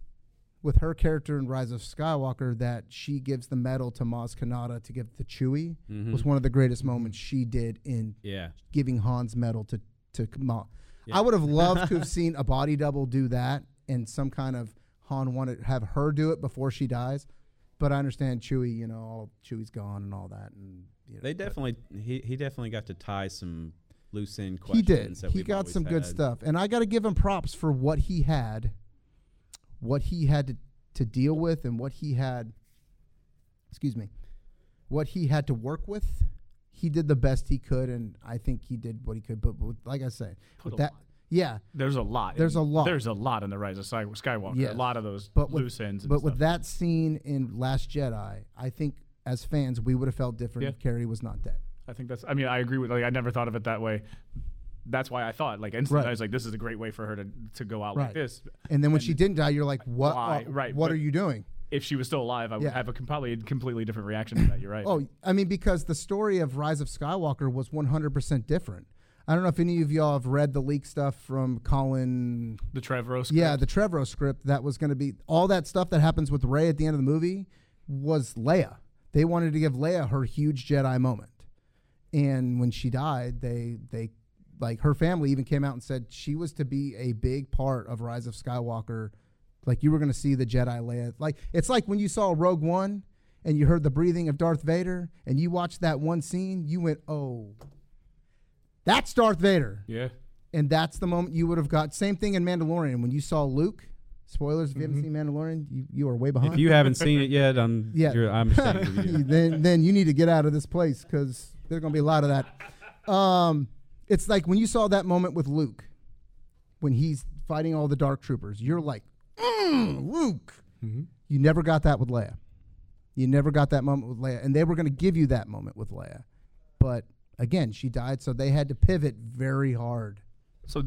with her character in Rise of Skywalker that she gives the medal to Maz Kanata to give to Chewie mm-hmm. was one of the greatest moments she did in yeah giving Han's medal to to Ma. Yeah. I would have loved to have seen a body double do that, and some kind of Han wanted have her do it before she dies. But I understand Chewie. You know, all Chewie's gone and all that, and you know, They definitely he he definitely got to tie some loose end he did. that He got always some good had. stuff, and I got to give him props for what he had, what he had to to deal with, and what he had. Excuse me, what he had to work with. He did the best he could, and I think he did what he could. But with, like I said, with that, lot. yeah, There's a lot. There's in- a lot. There's a lot in the Rise of Skywalker. Yes. A lot of those but with, loose ends. And but stuff. with that scene in Last Jedi, I think as fans we would have felt different Yeah. if Carrie was not dead. I think that's. I mean, I agree with. Like, I never thought of it that way. That's why I thought, like, instantly, Right. I was like, this is a great way for her to to go out Right. like this. And then when she didn't die, you're like, what? why? uh, Right, What but- are you doing? If she was still alive, I would Yeah. have a com- probably a completely different reaction to that. You're right. Oh, I mean, because the story of Rise of Skywalker was 100% different. I don't know if any of y'all have read the leak stuff from Colin. the Trevorrow. Script. Yeah, the Trevorrow script that was going to be all that stuff that happens with Rey at the end of the movie was Leia. They wanted to give Leia her huge Jedi moment, and when she died, they they like her family even came out and said she was to be a big part of Rise of Skywalker. Like you were going to see the Jedi Leia. Like it's like when you saw Rogue One and you heard the breathing of Darth Vader, and you watched that one scene, you went, "Oh, that's Darth Vader." yeah. and that's the moment you would have got. Same thing in Mandalorian when you saw Luke. Spoilers if you haven't mm-hmm. seen Mandalorian, you, you are way behind. If you haven't seen it yet, I'm Yeah. you're, I'm you. then then you need to get out of this place because there's gonna be a lot of that. Um, it's like when you saw that moment with Luke, when he's fighting all the dark troopers. You're like, mm, Luke. You never got that with Leia. You never got that moment with Leia, and they were gonna give you that moment with Leia, but again, she died, so they had to pivot very hard. So,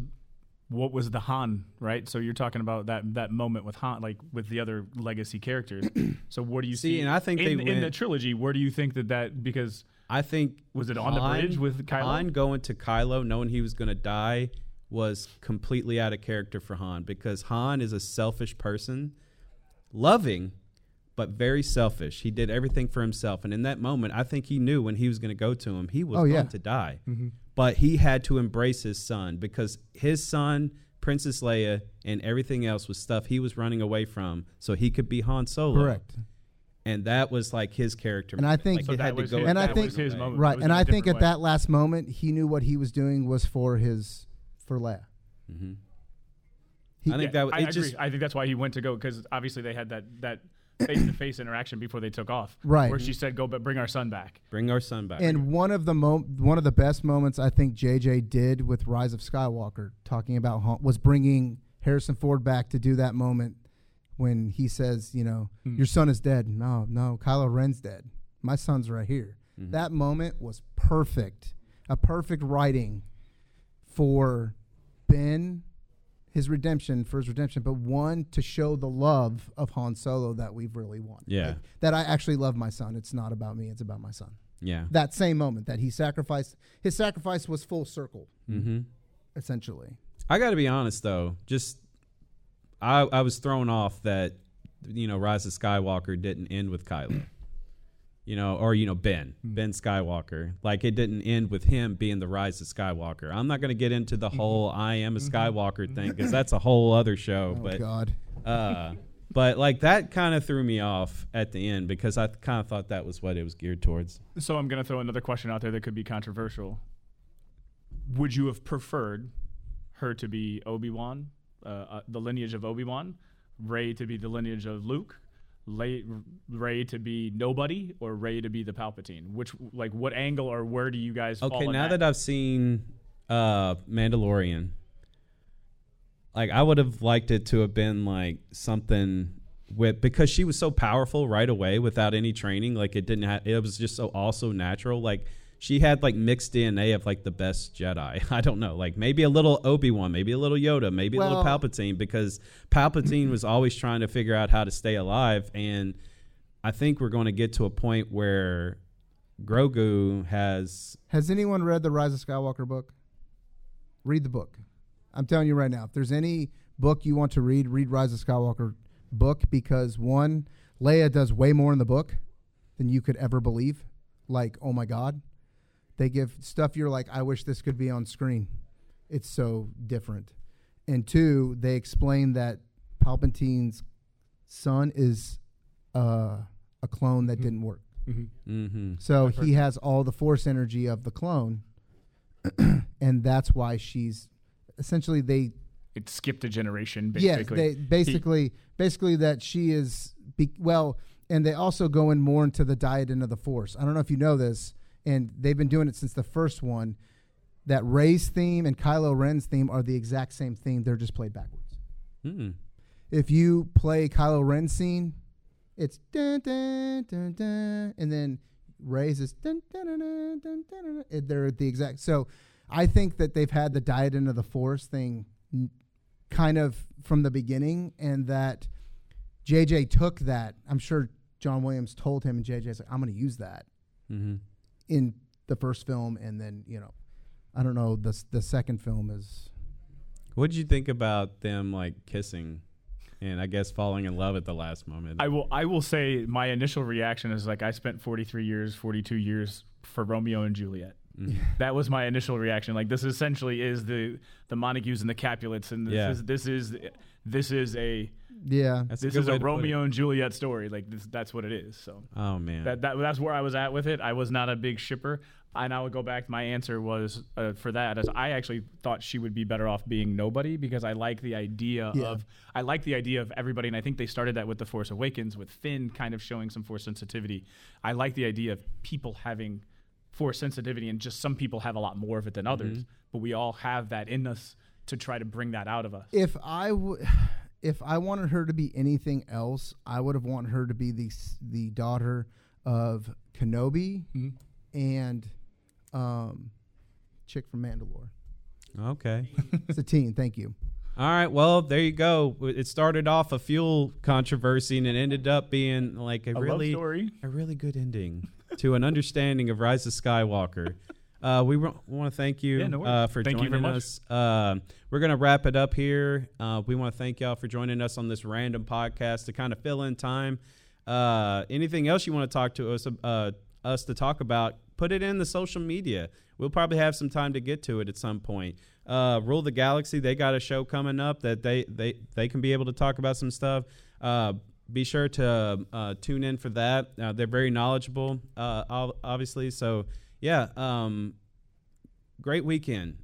what was the Han? Right. So you're talking about that that moment with Han, like with the other legacy characters. so what do you See, see? and I think in, they in the trilogy, where do you think that that because I think Was it on the bridge with Kylo? Han going to Kylo, knowing he was going to die, was completely out of character for Han because Han is a selfish person, loving, but very selfish. He did everything for himself, and in that moment, I think he knew when he was going to go to him, he was Oh, going yeah. to die. Mm-hmm. But he had to embrace his son because his son, Princess Leia, and everything else was stuff he was running away from, so he could be Han Solo. Correct. And that was like his character. And I think- like So he that had to go. his- And I think- his moment. Right, and I think different at way. that last moment, he knew what he was doing was for his for Leia. Mhm. He- I think Yeah, that I it agree. just I think that's why he went to go because obviously they had that that face to face interaction before they took off. Right. Where she said, "Go, but bring our son back." bring our son back. And one of the mo- one of the best moments I think JJ did with Rise of Skywalker, talking about Han, was bringing Harrison Ford back to do that moment when he says, you know, Hmm. your son is dead. No, no, Kylo Ren's dead. My son's right here. Mm-hmm. That moment was perfect. A perfect writing for Ben, his redemption, for his redemption, but one to show the love of Han Solo that we've really won. Yeah. Like, that I actually love my son. It's not about me, it's about my son yeah. that same moment that he sacrificed his sacrifice was full circle Mm-hmm. essentially I got to be honest though, just I I was thrown off that you know Rise of Skywalker didn't end with Kylo. You know, or you know Ben, hmm. Ben Skywalker. Like it didn't end with him being the Rise of Skywalker. I'm not going to get into the mm-hmm. whole I am a mm-hmm. Skywalker thing mm-hmm. because that's a whole other show. oh but god uh, but like that kind of threw me off at the end because I kind of thought that was what it was geared towards. So I'm going to throw another question out there that could be controversial. Would you have preferred her to be Obi Wan, uh, uh, the lineage of Obi Wan, Rey to be the lineage of Luke, Lay, Rey to be nobody, or Rey to be the Palpatine? Which, like, what angle or where do you guys? Okay, now that I've seen uh Mandalorian, like I would have liked it to have been like something with because she was so powerful right away without any training. Like it didn't have it was just so also natural. Like she had like mixed DNA of like the best Jedi. I don't know, like maybe a little Obi Wan, maybe a little Yoda, maybe a little Palpatine because Palpatine was always trying to figure out how to stay alive and. I think we're going to get to a point where Grogu has has anyone read the rise of skywalker book read the book i'm telling you right now if there's any book you want to read read rise of skywalker book because one leia does way more in the book than you could ever believe like oh my god they give stuff you're like i wish this could be on screen it's so different. And two, they explain that Palpatine's son is uh, a clone that didn't work. Mm-hmm. So he has all the force energy of the clone, and that's why she's essentially they It skipped a generation, yes basically. they basically basically that she is be, well, and they also go in more into the dyad of the force. I don't know if you know this, and they've been doing it since the first one. That Rey's theme and Kylo Ren's theme are the exact same theme. They're just played backwards. Mm. If you play Kylo Ren's scene, it's dun dun dun dun, and then Rey's is dun dun dun dun dun dun. dun. They're the exact. So, I think that they've had the diadem of the Force thing, n- kind of from the beginning, and that JJ took that. I'm sure John Williams told him, and JJ's like, "I'm going to use that Mm-hmm. In the first film," and then you know, I don't know. The the second film is What did you think about them like kissing, and I guess falling in love at the last moment? I will. I will say my initial reaction is like I spent 43 years, 42 years for Romeo and Juliet. Mm. That was my initial reaction. Like this essentially is the the Montagues and the Capulets, and this Yeah. is this is this is a yeah. That's this good is a to put it. Romeo and Juliet story. Like this, that's what it is. So Oh man. that, that that's where I was at with it. I was not a big shipper. And I would go back. My answer was uh, for that as I actually thought she would be better off being nobody because I like the idea Yeah. of I like the idea of everybody, and I think they started that with the Force Awakens with Finn kind of showing some Force sensitivity. I like the idea of people having Force sensitivity, and just some people have a lot more of it than others, but we all have that in us to try to bring that out of us. if I would, if I wanted her to be anything else, I would have wanted her to be the the daughter of Kenobi and um, chick from Mandalore. okay. Satine, thank you. All right. Well, there you go. It started off a fuel controversy and it ended up being like a, A really story. a really good ending to an understanding of Rise of Skywalker. Uh, we want to thank you, Yeah, no uh, for Thank you joining very much. us. Uh, we're going to wrap it up here. Uh, we want to thank y'all for joining us on this random podcast to kind of fill in time. Uh, anything else you want to talk to us uh, us to talk about? Put it in the social media. We'll probably have some time to get to it at some point. Uh, Rule the Galaxy, they got a show coming up that they they they can be able to talk about some stuff. Uh, be sure to uh, tune in for that. Uh, they're very knowledgeable, uh, obviously. So yeah, um, great weekend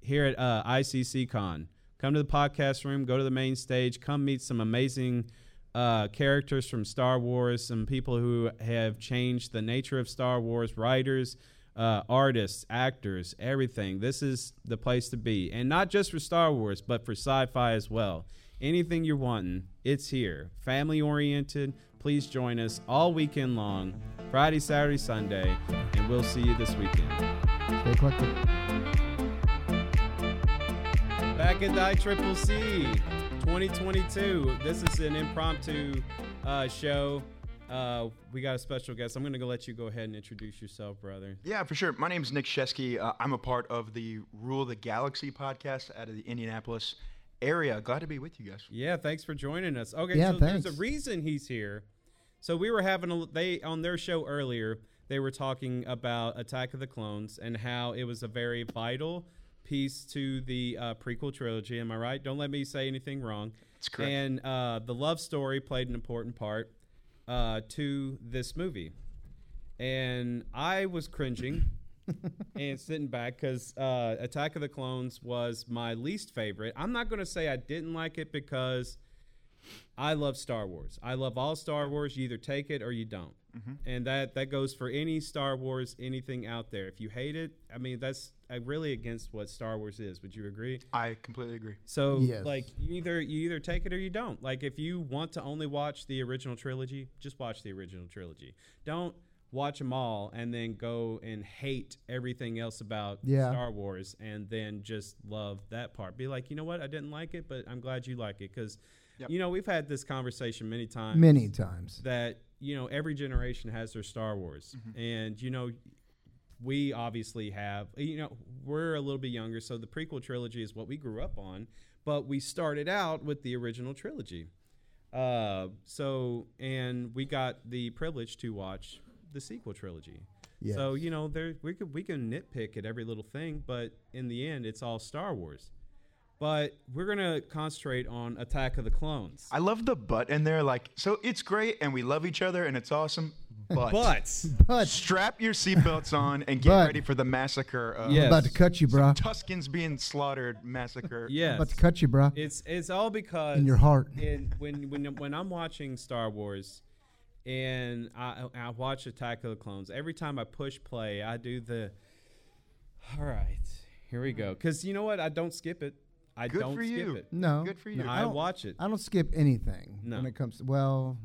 here at uh, ICC Con. Come to the podcast room, go to the main stage, come meet some amazing uh, characters from Star Wars, some people who have changed the nature of Star Wars, writers, uh, artists, actors, everything. This is the place to be. And not just for Star Wars, but for sci fi as well. Anything you're wanting, it's here. Family oriented. Please join us all weekend long, Friday, Saturday, Sunday, and we'll see you this weekend. Stay collected. Back at the ICCC 2022. This is an impromptu uh, show. Uh, we got a special guest. I'm going to go let you go ahead and introduce yourself, brother. Yeah, for sure. My name is Nick Shesky. Uh, I'm a part of the Rule the Galaxy podcast out of the Indianapolis area. Glad to be with you guys. Yeah, thanks for joining us. Okay, Yeah, so there's a reason he's here. So we were having a they on their show earlier. They were talking about Attack of the Clones and how it was a very vital piece to the uh, prequel trilogy. Am I right? Don't let me say anything wrong. That's correct. And uh, the love story played an important part uh, to this movie. And I was cringing and sitting back because uh, Attack of the Clones was my least favorite. I'm not going to say I didn't like it because I love Star Wars. I love all Star Wars. You either take it or you don't. And that, that goes for any Star Wars, anything out there. If you hate it, I mean, that's uh, really against what Star Wars is. Would you agree? I completely agree. So Yes. like you either you either take it or you don't. Like if you want to only watch the original trilogy, just watch the original trilogy. Don't watch them all and then go and hate everything else about Yeah. Star Wars and then just love that part. Be like, you know what? I didn't like it, but I'm glad you like it because Yep. you know we've had this conversation many times Many times. that you know every generation has their Star Wars, and you know we obviously have you know we're a little bit younger, so the prequel trilogy is what we grew up on, but we started out with the original trilogy. Uh, so and we got the privilege to watch the sequel trilogy. So you know, there we could we can nitpick at every little thing, but in the end, it's all Star Wars. But we're gonna concentrate on Attack of the Clones. I love the but in there. Like, so it's great and we love each other and it's awesome. But, but But strap your seatbelts on and get But- ready for the massacre. Of Yes. I'm about to cut you, bruh. Tuskens being slaughtered massacre. yes, About to cut you, bruh. it's it's all because In your heart. in, when when when I'm watching Star Wars, and I I watch Attack of the Clones, every time I push play, I do the. All right, here we go. Because you know what? I don't skip it. I Good don't for skip you. it. No. Good for you. No, I don't- watch it. I don't skip anything No. when it comes to, well,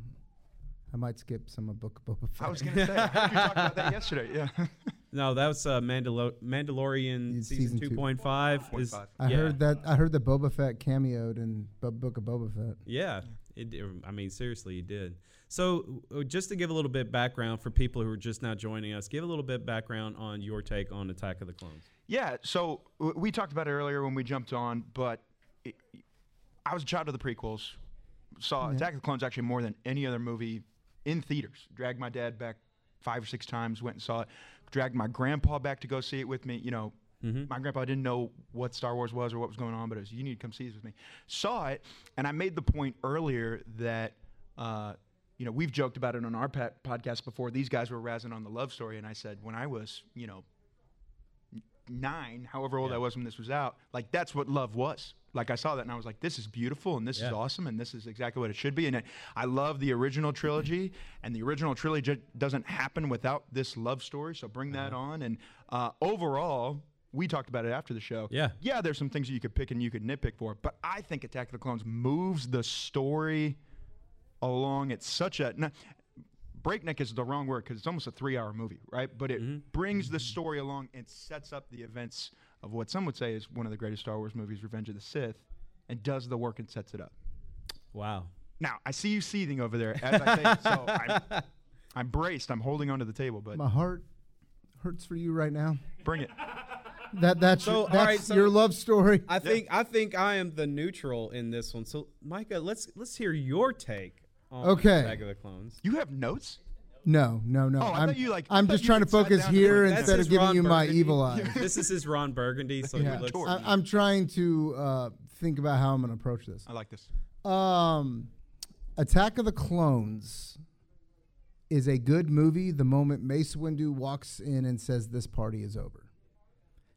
I might skip some of Book of Boba Fett. I was gonna say. I heard you talked about that yesterday. Yeah. No, that was uh, Mandalo- Mandalorian It's season season two. two point five. Is 2.5. I yeah. heard that. I heard that Boba Fett cameoed in Bu- Book of Boba Fett. Yeah, it, it- I mean, seriously, he did. So, uh, just to give a little bit background for people who are just now joining us, give a little bit background on your take on Attack of the Clones. Yeah, so we talked about it earlier when we jumped on, but it, I was a child of the prequels. Saw Attack of the Clones actually more than any other movie in theaters. Dragged my dad back five or six times, went and saw it. Dragged my grandpa back to go see it with me. You know, my grandpa didn't know what Star Wars was or what was going on, but it was, you need to come see this with me. Saw it, and I made the point earlier that. Uh, you know, we've joked about it on our podcast before. These guys were razzing on the love story, and I said when I was, you know, nine, however old I was when this was out, like that's what love was. Like I saw that and I was like, this is beautiful and this is awesome and this is exactly what it should be. And I, I love the original trilogy, and the original trilogy doesn't happen without this love story. So bring that on. And uh, overall, we talked about it after the show. Yeah. yeah, there's some things that you could pick and you could nitpick for, but I think Attack of the Clones moves the story along at such a. Now, breakneck is the wrong word because it's almost a three-hour movie, right? But it mm-hmm. brings the mm-hmm. story along and sets up the events of what some would say is one of the greatest Star Wars movies, Revenge of the Sith, and does the work and sets it up. Wow. Now I see you seething over there as I say it, so I'm, I'm braced. I'm holding onto the table, but My heart hurts for you right now. bring it. That that's So, your, that's right, so- your love story. I think I think I am the neutral in this one. So, Micah, let's let's hear your take on Okay. Attack of the Clones. You have notes? No, no, no. Oh, I I'm, thought you, like- I'm I just you, trying to sat focus down and here That's instead his of giving Ron you my Burgundy. evil eyes. this is his Ron Burgundy. So Yeah. he looks. I, I'm trying to uh, think about how I'm going to approach this. I like this. Um, Attack of the Clones is a good movie the moment Mace Windu walks in and says, This party is over.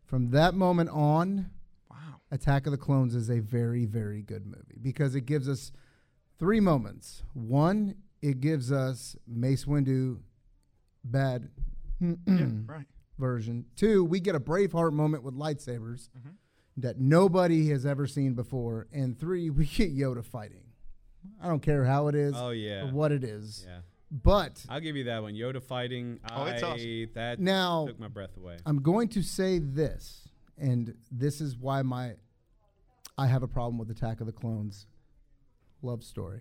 From that moment on, Wow. Attack of the Clones is a very, very good movie because it gives us three moments. One, it gives us Mace Windu bad Yeah, right. version. Two, we get a Braveheart moment with lightsabers mm-hmm. that nobody has ever seen before. And three, we get Yoda fighting. I don't care how it is Oh, yeah. or what it is. Yeah. But I'll give you that one. Yoda fighting. Oh, it's awesome. That Now- took my breath away. I'm going to say this, and this is why my I have a problem with Attack of the Clones love story.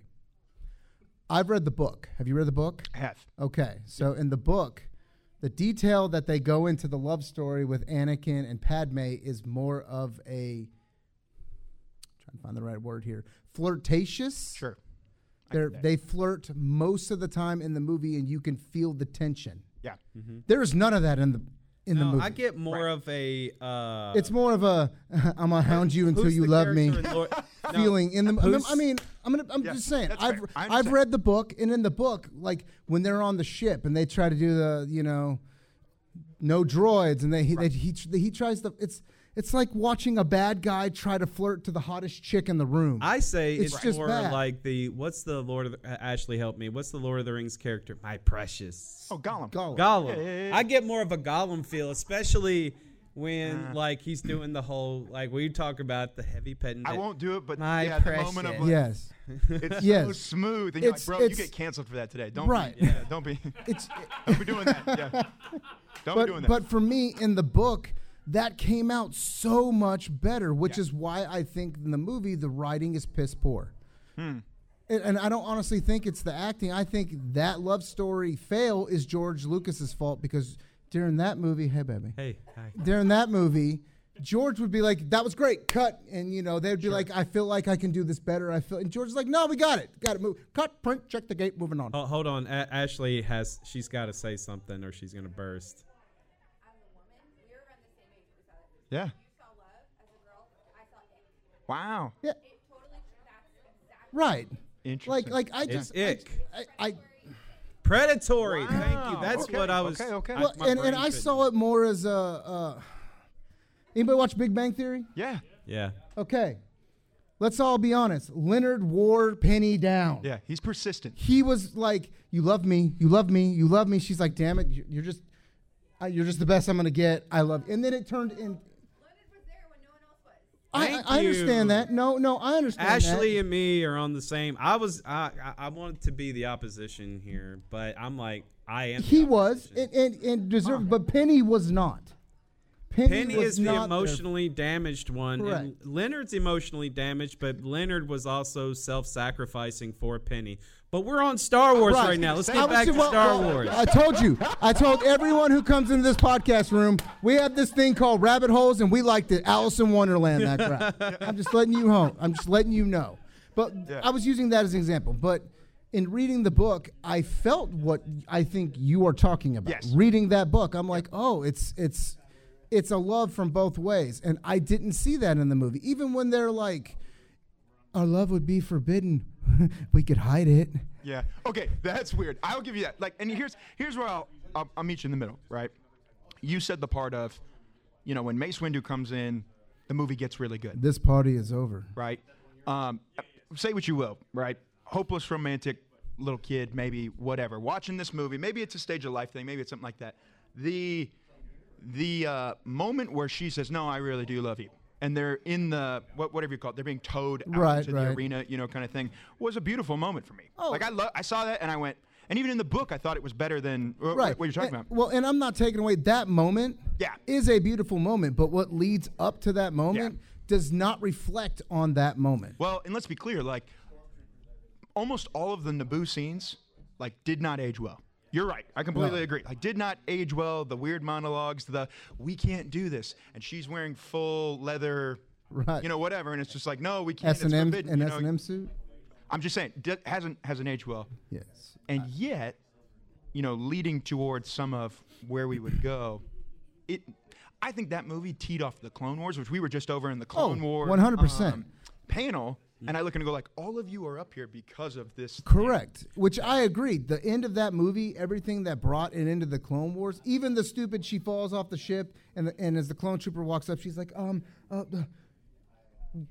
I've read the book. Have you read the book? I have. Okay, so in the book, the detail that they go into the love story with Anakin and Padme is more of a trying to find the right word here, flirtatious. Sure. They're, they flirt most of the time in the movie, and you can feel the tension. Yeah. There is none of that in the in the movie. I get more of a. Uh, it's more of a I'm gonna hound you until you love me Lord- No, feeling in the. I mean- Who's- I mean, I'm gonna. I'm Yeah, just saying. I've. I I've read the book, and in the book, like when they're on the ship and they try to do the, you know, no droids, and they, he they, he he tries to. It's it's like watching a bad guy try to flirt to the hottest chick in the room. I say It's it's, just more bad. like the what's the Lord of the, uh, Ashley help me. What's the Lord of the Rings character? My precious. Oh, Gollum. Gollum. Gollum. Yeah, yeah, yeah. I get more of a Gollum feel, especially when Uh. like he's doing the whole like we talk about the heavy petting. I won't do it, but My yeah, the moment of like, yes, it's so smooth, and you're like, It's- bro, you get canceled for that today. Don't Right. be, yeah, don't be, it's don't be doing that. Yeah, don't be doing but that. but for me in the book that came out so much better which Yeah. is why i think in the movie the writing is piss poor Hmm. and, and i don't honestly think it's the acting i think that love story fail is george lucas's fault because during that movie, hey baby. Hey, hi. During that movie, George would be like, "That was great, cut," and you know they'd be sure. like, "I feel like I can do this better." I feel, and George's like, "No, we got it, got it, move, cut, print, check the gate, moving on." Oh, hold on, A- Ashley has she's got to say something or she's gonna burst. Yeah. Wow. Yeah. Right. Like, like I just, it's ick. I, I, I Predatory. Thank you. That's Okay, what I was. okay, okay. Well, my and, and I saw it more as a. Uh, anybody watch Big Bang Theory? Yeah. Yeah. Okay, let's all be honest. Leonard wore Penny down. Yeah. He's persistent. He was like, "You love me, you love me, you love me." She's like, "Damn it, you- you're just, you're just the best I'm gonna get. I love." You. And then it turned in. I, I understand that. No, no, I understand. Ashley that. and me are on the same. I was. I, I wanted to be the opposition here, but I'm like I am. he was and and, and deserved, but Penny was not. Penny, Penny is the not there. emotionally damaged one, and Leonard's emotionally damaged, but Leonard was also self-sacrificing for Penny. But we're on Star Wars right, now. Let's get back to well, Star well, Wars. I told you. I told everyone who comes into this podcast room, we have this thing called rabbit holes, and we like to Alice in Wonderland that crap. I'm just letting you know. I'm just letting you know. But I was using that as an example. But in reading the book, I felt what I think you are talking about. Yes. Reading that book, I'm like, oh, it's it's it's a love from both ways, and I didn't see that in the movie. Even when they're like, our love would be forbidden, we could hide it. Yeah. Okay, that's weird. I'll give you that. Like, and here's here's where I'll, I'll I'll meet you in the middle, right? You said the part of, you know, when Mace Windu comes in, the movie gets really good, This party is over. right? Um, say what you will, right? Hopeless romantic little kid, maybe whatever. Watching this movie, maybe it's a stage of life thing, maybe it's something like that. The the uh, moment where she says, "No, I really do love you," and they're in the what, whatever you call it, they're being towed out Right, into right. the arena, you know, kind of thing, was a beautiful moment for me. Oh. Like I lo- I saw that and I went, and even in the book, I thought it was better than uh, right. what you're talking And- about. Well, and I'm not taking away that moment. Yeah. is a beautiful moment, but what leads up to that moment Yeah. does not reflect on that moment. Well, and let's be clear, like almost all of the Naboo scenes, like did not age well. You're right. I completely No. agree. I did not age well. The weird monologues, the we can't do this, and she's wearing full leather, Right. you know, whatever, and it's just like no, we can't. S and M an S and M suit. I'm just saying, d- hasn't hasn't aged well, Yes. and yet, you know, leading towards some of where we would go, it. I think that movie teed off the Clone Wars, which we were just over in the Clone Oh, War 100%. um, panel, and I look and go like, all of you are up here because of this. thing." Correct. Which I agree. The end of that movie, everything that brought it into the Clone Wars, even the stupid she falls off the ship, and the, and as the clone trooper walks up, she's like, um, uh, uh,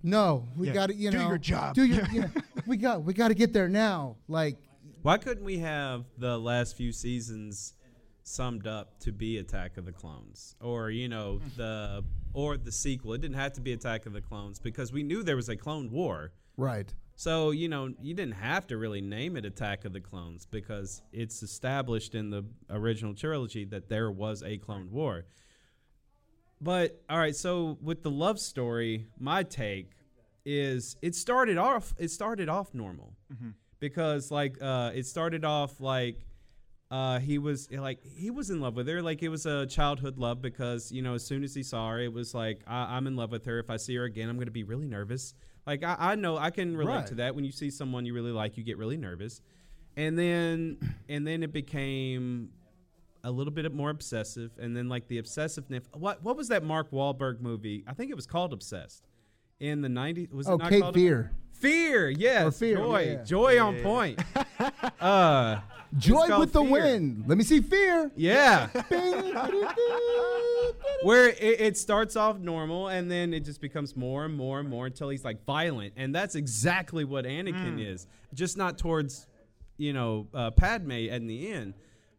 no, we Yeah. got to, you Do know, do your job. Do your, you know, we got, we got to get there now. Like, Why couldn't we have the last few seasons summed up to be Attack of the Clones, or you know the or the sequel? It didn't have to be Attack of the Clones because we knew there was a Clone War. Right. So, you know, you didn't have to really name it Attack of the Clones because it's established in the original trilogy that there was a Clone War. But, all right, so with the love story, my take is it started off it started off normal. Because like uh it started off like uh he was like he was in love with her like it was a childhood love because you know as soon as he saw her it was like I, i'm in love with her if i see her again i'm going to be really nervous like I, I know i can relate Right. to that. When you see someone you really like you get really nervous. And then and then it became a little bit more obsessive. And then like the obsessiveness what what was that mark Wahlberg movie? I think it was called obsessed in the 90s was it Oh, not Cape called Fear. fear yes Fear, joy yeah, yeah. joy on point uh Joy with the Fear. wind. Let me see fear. yeah Bing. where it, it starts off normal and then it just becomes more and more and more until he's like violent and that's exactly what anakin Mm. is just not towards you know uh, padme in the end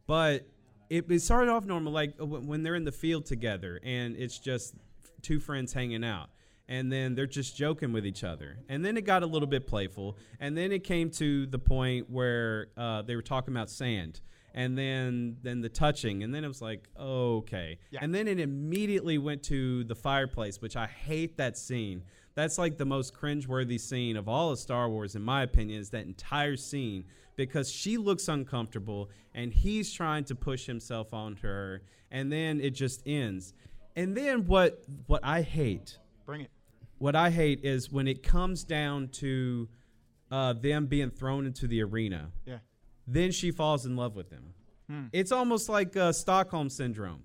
but it, it started off normal like uh, when when they're in the field together and it's just two friends hanging out and then they're just joking with each other. And then it got a little bit playful and then it came to the point where uh, they were talking about sand and then then the touching and then it was like okay. And then it immediately went to the fireplace which i hate that scene. That's like the most cringeworthy scene of all of star wars in my opinion is that entire scene because she looks uncomfortable and he's trying to push himself onto her and then it just ends. And then what what i hate Bring it. What I hate is when it comes down to uh, them being thrown into the arena. Yeah. Then she falls in love with him. It's almost like uh, Stockholm syndrome.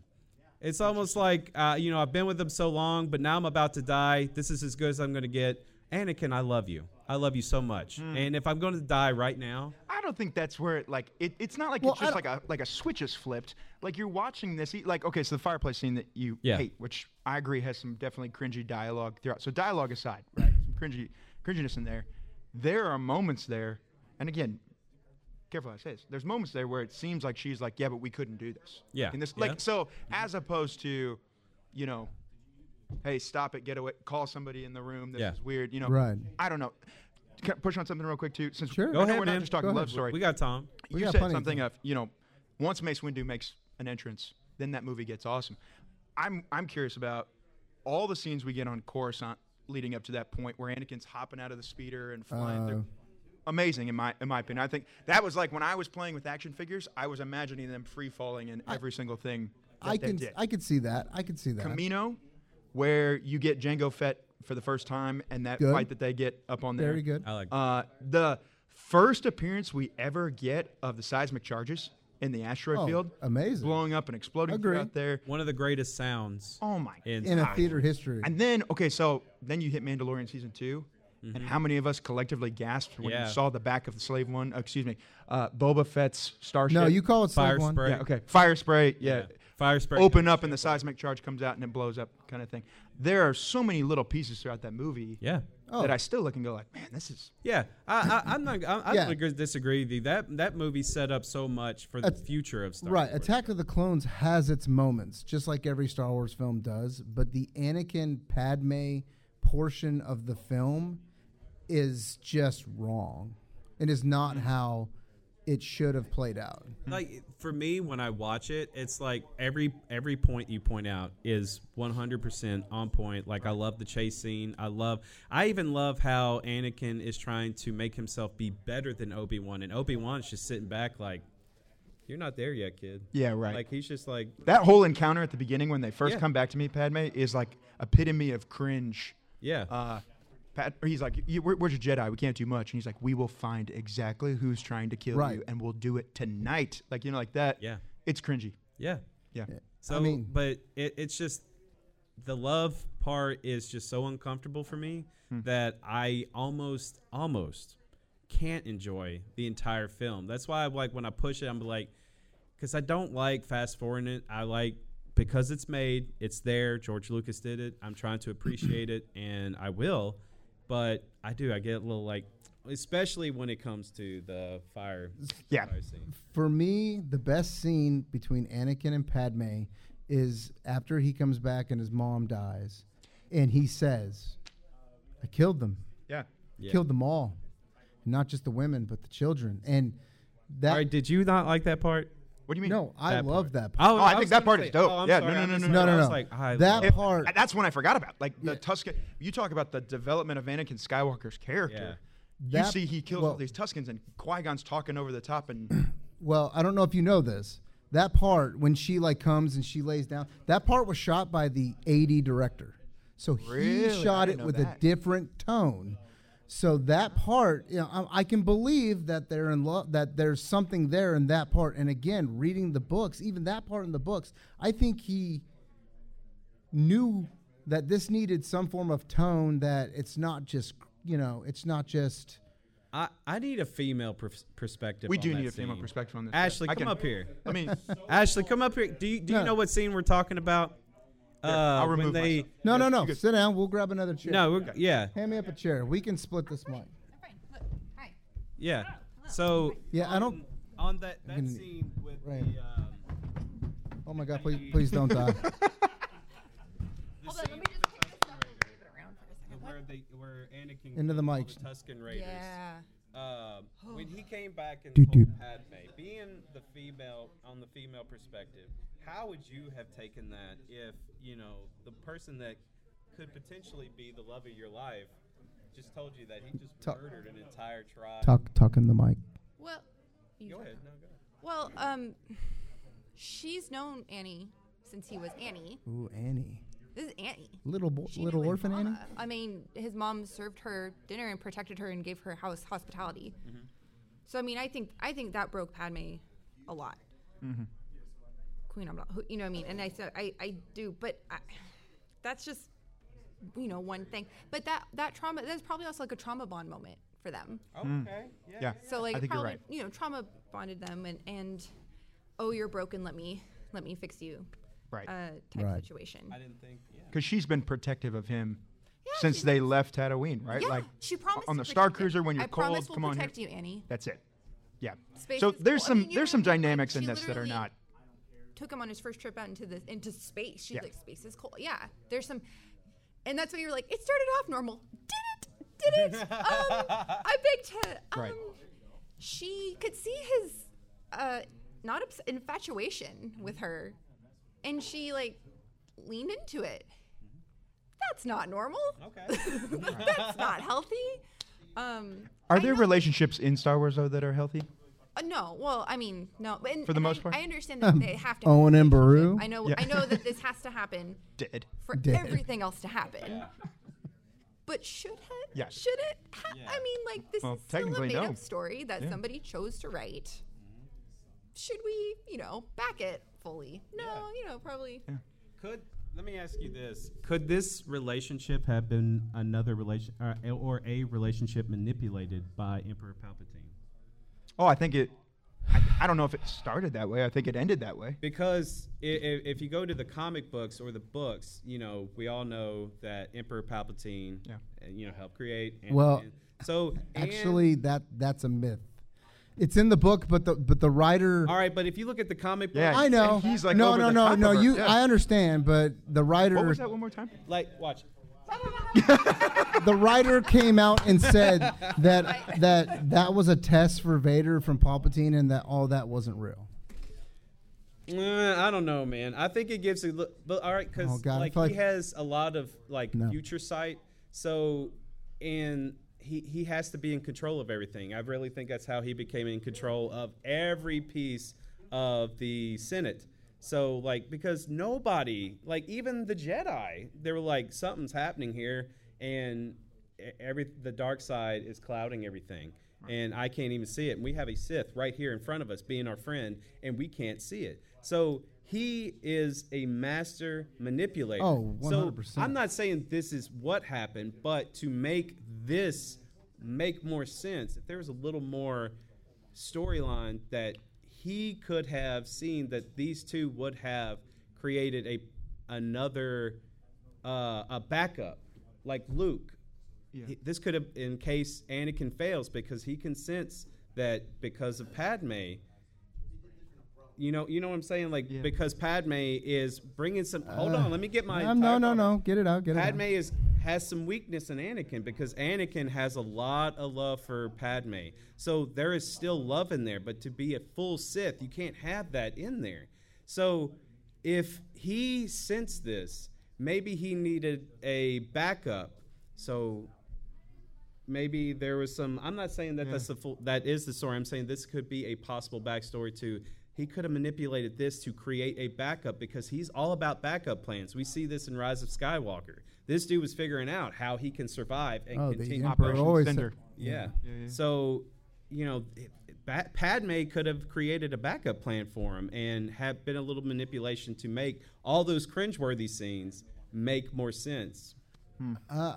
It's almost like uh, you know I've been with them so long, but now I'm about to die. This is as good as I'm going to get. Anakin, I love you. I love you so much. Hmm. And if I'm going to die right now, I don't think that's where it like it, it's not like Well, it's just like a like a switch is flipped. Like you're watching this, e- like okay, so the fireplace scene that you Yeah. hate, which I agree has some definitely cringy dialogue throughout. So dialogue aside, right? Some cringy cringiness in there. There are moments there, and again, careful how I say this. There's moments there where it seems like she's like, yeah, but we couldn't do this. Yeah. And this Yeah. like so as opposed to, you know, hey, stop it, get away, call somebody in the room. This Yeah. is weird. You know, Right. I don't know. Can I push on something real quick too? Since Sure. I Go know ahead, we're not man. just talking Go love ahead. story. we got Tom. We you got said plenty of something time. of you know, once Mace Windu makes an entrance, then that movie gets awesome. I'm I'm curious about all the scenes we get on Coruscant leading up to that point where Anakin's hopping out of the speeder and flying Uh, through. Amazing in my in my opinion. I think that was like when I was playing with action figures, I was imagining them free falling in every single thing. That I they can did. I could see that. I could see that. Camino, where you get Jango Fett for the first time, and that Good. fight that they get up on there. Very good. I like. Uh, the first appearance we ever get of the seismic charges in the asteroid Oh, field, amazing. blowing up and exploding Agree. out there. One of the greatest sounds Oh my! in, in a theater history. And then okay, so then you hit Mandalorian season 2 and how many of us collectively gasped when Mm-hmm. Yeah. you saw the back of the slave one? uh, excuse me, uh, Boba Fett's starship. no, you call it Fire Slave One. spray. Yeah, okay. Fire spray. Yeah. Fire spray. Open up and the seismic charge comes out and it blows up, kind of thing. There are so many little pieces throughout that movie Yeah. Oh. that I still look and go like, man, this is Yeah, I, I, I'm not. I, I Yeah. don't agree, disagree with you. That that movie set up so much for the At- future of Star Wars. Right. Wars. Attack of the Clones has its moments, just like every Star Wars film does. But the Anakin Padme portion of the film is just wrong. It is not mm. how it should have played out. Like for me, when I watch it, it's like every every point you point out is 100% on point. Like I love the chase scene. I love. I even love how Anakin is trying to make himself be better than Obi Wan, and Obi Wan's just sitting back like, "You're not there yet, kid." Yeah, right. Like he's just like, that whole encounter at the beginning when they first Yeah. come back to meet Padme is like epitome of cringe. yeah. Uh, Pat, or he's like, you, where, "Where's your Jedi? We can't do much." And he's like, "We will find exactly who's trying to kill Right. you, and we'll do it tonight." Like you know, like that. Yeah. it's cringy. Yeah. Yeah. So, I mean- but it, it's just the love part is just so uncomfortable for me Hmm. that I almost, almost can't enjoy the entire film. That's why, I like, when I push it, I'm like, because I don't like fast forwarding it. I like because it's made, it's there. George Lucas did it. I'm trying to appreciate it, and I will. But I do. I get a little like, especially when it comes to the fire. Yeah. fire scene. For me, the best scene between Anakin and Padme is after he comes back and his mom dies, and he says, "I killed them. Yeah. Yeah. Killed them all, not just the women, but the children." And that All right, did you not like that part? What do you mean? no, I That love part. that. Oh, part. Oh, I think that part say- is dope. oh, Yeah, sorry, no, I no, no, no, no, I was no. like, I That love- part- And that's when I forgot about like the Tusken. You talk about the development of Anakin Skywalker's character. You That- see, he kills well- all these Tuskens, and Qui Gon's talking over the top, and Well, I don't know if you know this. That part when she like comes and she lays down, that part was shot by the AD director. So he Really? I shot it with that. a different tone. So that part, you know, I, I can believe that they're in love, that there's something there in that part. And again, reading the books, even that part in the books, I think he knew that this needed some form of tone. That it's not just, you know, it's not just. I, I need a female pers- perspective. we on do that need a female perspective on this. Ashley, I come can- up here. I mean, Ashley, come up here. Do you do you No. know what scene we're talking about? Uh, I'll when remove they myself. No, no, no. Sit down. We'll grab another chair. no, we're, yeah, Hand me up a chair. We can split this mic. Yeah. So Yeah, I don't. on that that can- scene with right. the um, Oh my God! Please, please don't die. the Hold on, scene let me with just the pick this Tusken up and Raiders, move it around for a second. where they where Anakin Into the killed all mic. the Tusken Raiders. Yeah. Um, when he came back and Doot, told. Padme, being the female on the female perspective, how would you have taken that if you know the person that could potentially be the love of your life just told you that he just Talk- murdered an entire tribe? Talk, talk in the mic. Well, Go ahead. No, go ahead. Well, um, she's known Annie since he was Annie. Ooh, Annie, This is Annie. little boy, little his orphan Annie. Uh, I mean, his mom served her dinner and protected her and gave her house hospitality. Mm-hmm. So I mean, I think I think that broke Padme a lot. Mm-hmm. Queen. I'm not. who- You know what I mean? And I said I I do, but I, that's just you know one thing. But that that trauma that's probably also like a trauma bond moment for them. Okay. Yeah. So like I it think you're probably right. you know trauma bonded them and and oh you're broken. Let me let me fix you. Right. Uh, type Right. situation. I didn't think. Yeah. Because she's been protective of him Yeah, since they been- left Tatooine, right? Yeah, like she promised on the Star. Cruiser when you're I cold. promise we'll come on here. protect you, Annie. That's it. Yeah. Space so there's cool. I some mean, there's some what Like, dynamics in this that are not. Took him on his first trip out into the into space. She's Yeah. like, space is cool. Yeah, there's some, and that's when you're like, it started off normal. Did it? Did it? um, I beg to. Um, Right. She could see his, uh, not obs- infatuation with her, and she like leaned into it. That's not normal. Okay. that's not healthy. Um, Are there relationships in Star Wars though that are healthy? Uh, no, well, I mean, no. And, For the most I, part? I understand that they have to. have Owen and relationship. Beru? I know. Yeah. I know that this has to happen Dead. for Dead. everything else to happen. But should it? Yes. Should it? Ha- I mean, like this Well, is still a technically, made-up no. story that Yeah. somebody chose to write. Should we, you know, back it fully? No, you know, probably. Could let me ask you this: Could this relationship have been another relation, uh, or a relationship manipulated by Emperor Palpatine? Oh, I think it. I, I don't know if it started that way. I think it ended that way. Because if, if you go to the comic books or the books, you know, we all know that Emperor Palpatine, Yeah. you know, helped create. Anakin. Well, so and- Actually, that that's a myth. It's in the book, but the but the writer. all right. But if you look at the comic book, Yeah. I know. He's, like, no, over no, the no, top no. You, Yeah. I understand, but the writer, What was that one more time? like watch. The writer came out and said that that that was a test for Vader from Palpatine, and that all that wasn't real. Uh, I don't know, man. I think it gives a look. But all right, because Oh, I like he has a lot of like No. future sight, so and he he has to be in control of everything. I really think that's how he became in control of every piece of the Senate. So like because nobody, like even the Jedi, they were like something's happening here, and every the dark side is clouding everything. And I can't even see it. And we have a Sith right here in front of us being our friend, and we can't see it. So he is a master manipulator. Oh, 100%. I'm not saying this is what happened, but to make this make more sense, if there was a little more storyline that he could have seen that these two would have created a another uh, a backup like Luke. He- this could have in case Anakin fails because he can sense that because of Padme. You know, you know what I'm saying? Like Yeah. because Padme is bringing some. hold Uh, on, let me get my. Um, no, entire no, no. Get it out. Get it out. Padme is has some weakness in Anakin because Anakin has a lot of love for Padme. So there is still love in there, but to be a full Sith, you can't have that in there. So if he sensed this, maybe he needed a backup. So maybe there was some I'm not saying that that's the full that is the story. I'm saying this could be a possible backstory to he could have manipulated this to create a backup because he's all about backup plans. We see this in Rise of Skywalker. This dude was figuring out how he can survive and Oh, continue. Emperor Operation always Cinder. Yeah. Yeah, yeah. So, you know, it- Ba- Padme could have created a backup plan for him and have been a little manipulation to make all those cringeworthy scenes make more sense. Uh,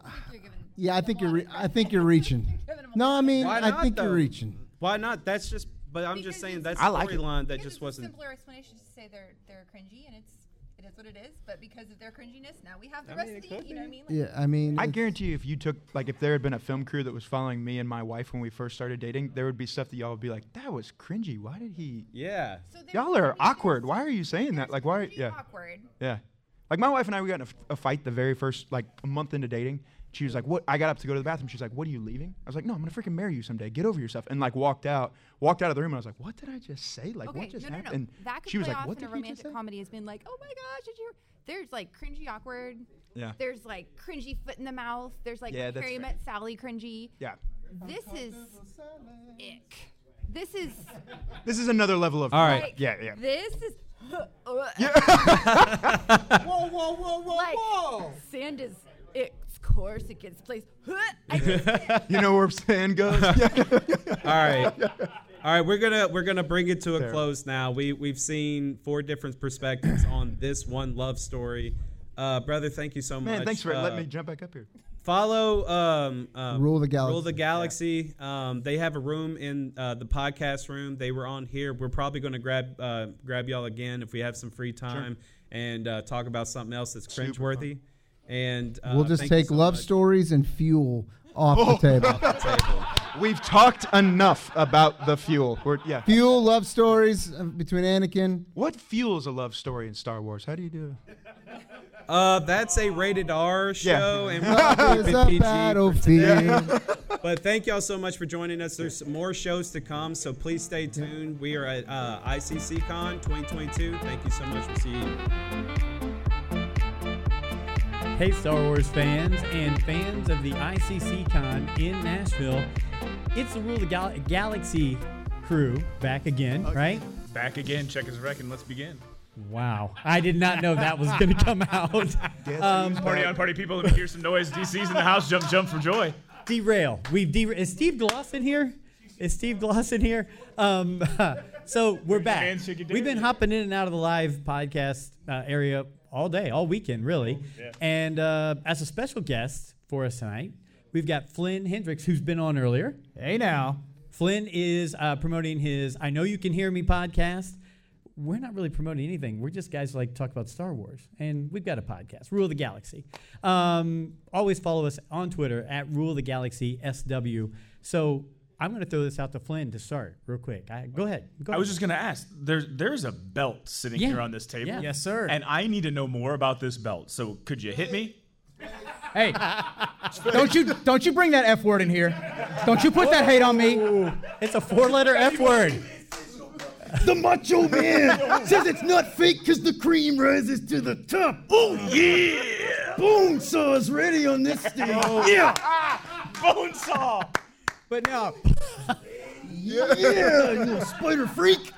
yeah, I think you're. Re- I think you're reaching. No, I mean, Why I think though? you're reaching. Why not? That's just. But I'm Because just saying it's- that's I like storyline that Because just it's a wasn't. simpler explanation to say they're they're cringy and it's it is what it is. But because of their cringiness, now we have the I rest mean, of the could you know what I mean? Like, Yeah, I mean, I guarantee you, if you took like if there had been a film crew that was following me and my wife when we first started dating, there would be stuff that y'all would be like, "That was cringy. Why did he?" Yeah. so Y'all are awkward. Why are you saying that? Like, why? cringy Yeah, Awkward. yeah. Like my wife and I, we got in a, f- a fight the very first like a month into dating. She was like, "What?" I got up to go to the bathroom. She's like, "What are you leaving?" I was like, "No, I'm gonna freaking marry you someday. Get over yourself." And like walked out, walked out of the room, and I was like, "What did I just say? Like, Okay, what just no, no, no. happened?" That could she was play like, off "What in a did just romantic say?" comedy has been like, oh my gosh, did you? There's like cringy awkward. Yeah. There's like cringy foot in the mouth. There's like Yeah, that's Harry. Met Sally cringy. Yeah. This is ick. This is This is another level of. All right. like, Yeah, yeah. This is. whoa, whoa, whoa, whoa, like whoa! sand is. It's course it gets placed. I just, You know where sand goes? All right. All right, we're gonna we're gonna bring it to a close now. We we've seen four different perspectives on this one love story. Uh, brother, thank you so much. Man, thanks for Uh, letting me jump back up here. Follow um, um, Rule the Galaxy. Rule the Galaxy. Galaxy. Um, they have a room in uh, the podcast room. They were on here. We're probably going to grab uh, grab y'all again if we have some free time and uh, talk about something else that's Super cringeworthy. And uh, we'll just take so love much. stories and fuel off the table. Table. We've talked enough about the fuel. We're, yeah. fuel love stories uh, between Anakin. What fuels a love story in Star Wars? How do you do? Uh, that's a rated R show, and we'll Love keep it PG for battlefield. But thank y'all so much for joining us. There's more shows to come, so please stay tuned. We are at uh, ICC Con 2022. Thank you so much. We'll see you. Hey, Star Wars fans and fans of the ICC Con in Nashville. It's the Rule the Gal- Galaxy crew back again, right? Back again. Check his rec and let's begin. Wow. I did not know that was going to come out. Um, Party on, party people. Let me hear some noise. DC's in the house. Jump, jump for joy. derail. We've derailed. Is Steve Gloss in here? Is Steve Gloss in here? Um, so we're back. hands, shake your We've been hopping in and out of the live podcast uh, area all day, all weekend, really. And uh, as a special guest for us tonight, we've got Flynn Hendricks, who's been on earlier. Hey now. Flynn is uh, promoting his I Know You Can Hear Me podcast. We're not really promoting anything. We're just guys who like to talk about Star Wars. And we've got a podcast, Rule of the Galaxy. Um, always follow us on Twitter at Rule of the Galaxy SW. So I'm going to throw this out to Flynn to start real quick. I, go ahead. Go I was just gonna ask. There's there's a belt sitting Yeah. here on this table. Yeah. Yes, sir. And I need to know more about this belt. So could you hit me? Hey, don't you don't you bring that F word in here. Don't you put that hate on me. Oh. It's a four letter F word. The Macho Man says it's not fake because the cream rises to the top. Oh yeah! Bone saw is ready on this stage. Oh. Yeah, Bone saw. But no, yeah, you little spider freak.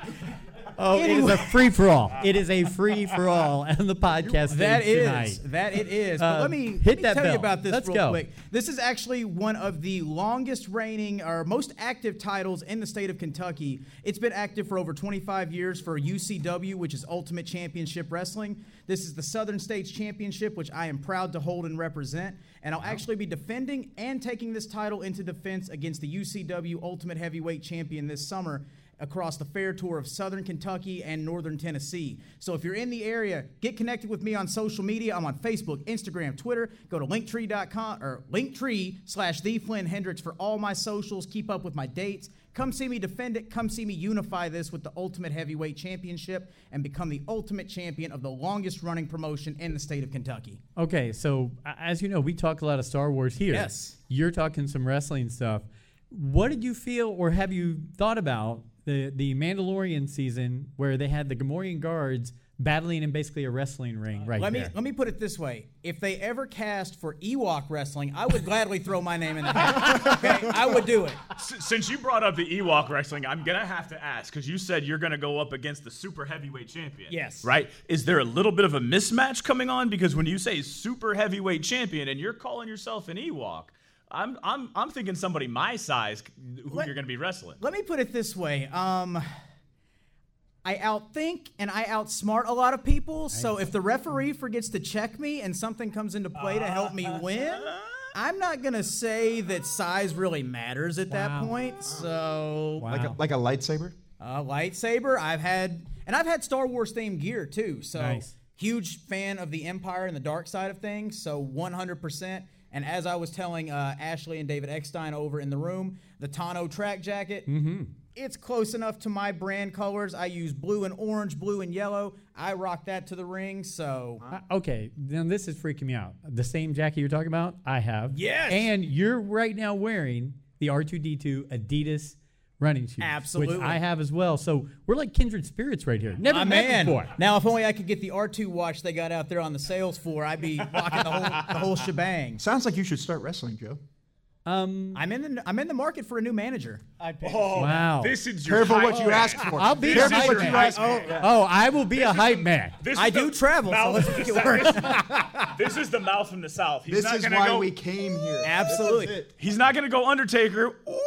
Oh, it is a free for all. It is a free for all and the podcast that is tonight. that it is. But Um, let me, hit let me that tell bell. you about this Let's real go. quick. This is actually one of the longest reigning or most active titles in the state of Kentucky. It's been active for over 25 years for UCW, which is Ultimate Championship Wrestling. This is the Southern States Championship, which I am proud to hold and represent. And I'll actually be defending and taking this title into defense against the UCW Ultimate Heavyweight Champion this summer across the fair tour of Southern Kentucky and Northern Tennessee. So if you're in the area, get connected with me on social media. I'm on Facebook, Instagram, Twitter. Go to linktree.com or linktree slash the Flynn Hendricks for all my socials. Keep up with my dates. Come see me defend it. Come see me unify this with the Ultimate Heavyweight Championship and become the ultimate champion of the longest running promotion in the state of Kentucky. Okay, so as you know, we talk a lot of Star Wars here. Yes. You're talking some wrestling stuff. What did you feel or have you thought about the, the Mandalorian season where they had the Gamorrean guards battling in basically a wrestling ring uh, right let there? me let me put it this way: if they ever cast for Ewok wrestling, I would gladly throw my name in the hat. Okay, I would do it. S- Since you brought up the Ewok wrestling, I'm gonna have to ask because you said you're gonna go up against the super heavyweight champion. Yes. Right? Is there a little bit of a mismatch coming on? Because when you say super heavyweight champion and you're calling yourself an Ewok, I'm I'm I'm thinking somebody my size who Let- you're gonna be wrestling. Let me put it this way. Um, I outthink and I outsmart a lot of people. So if the referee forgets to check me and something comes into play to help me win, I'm not gonna say that size really matters at that point. So wow. Like a, like a lightsaber? Uh, lightsaber. I've had, and I've had Star Wars themed gear too. So Nice. huge fan of the Empire and the dark side of things. So 100%. And as I was telling uh, Ashley and David Eckstein over in the room, the Tano track jacket. It's close enough to my brand colors. I use blue and orange, blue and yellow. I rock that to the ring. So Uh, okay, then this is freaking me out. The same jacket you're talking about, I have. Yes. And you're right now wearing the R2D2 Adidas running shoes. Which Absolutely. I have as well. So we're like kindred spirits right here. Never my met man. before. Now, if only I could get the R2 watch they got out there on the sales floor, I'd be rocking the whole the whole shebang. Sounds like you should start wrestling, Joe. Um, I'm in the I'm in the market for a new manager. I Oh, Wow. This is your Careful what you man. ask for. I'll be This the is hype your man. hype man. Oh, I will be a hype man. This I do travel, so let's make it work. This is the mouth from the south. He's This not is why go. we came here. Absolutely. This is it. He's not gonna go Undertaker. No.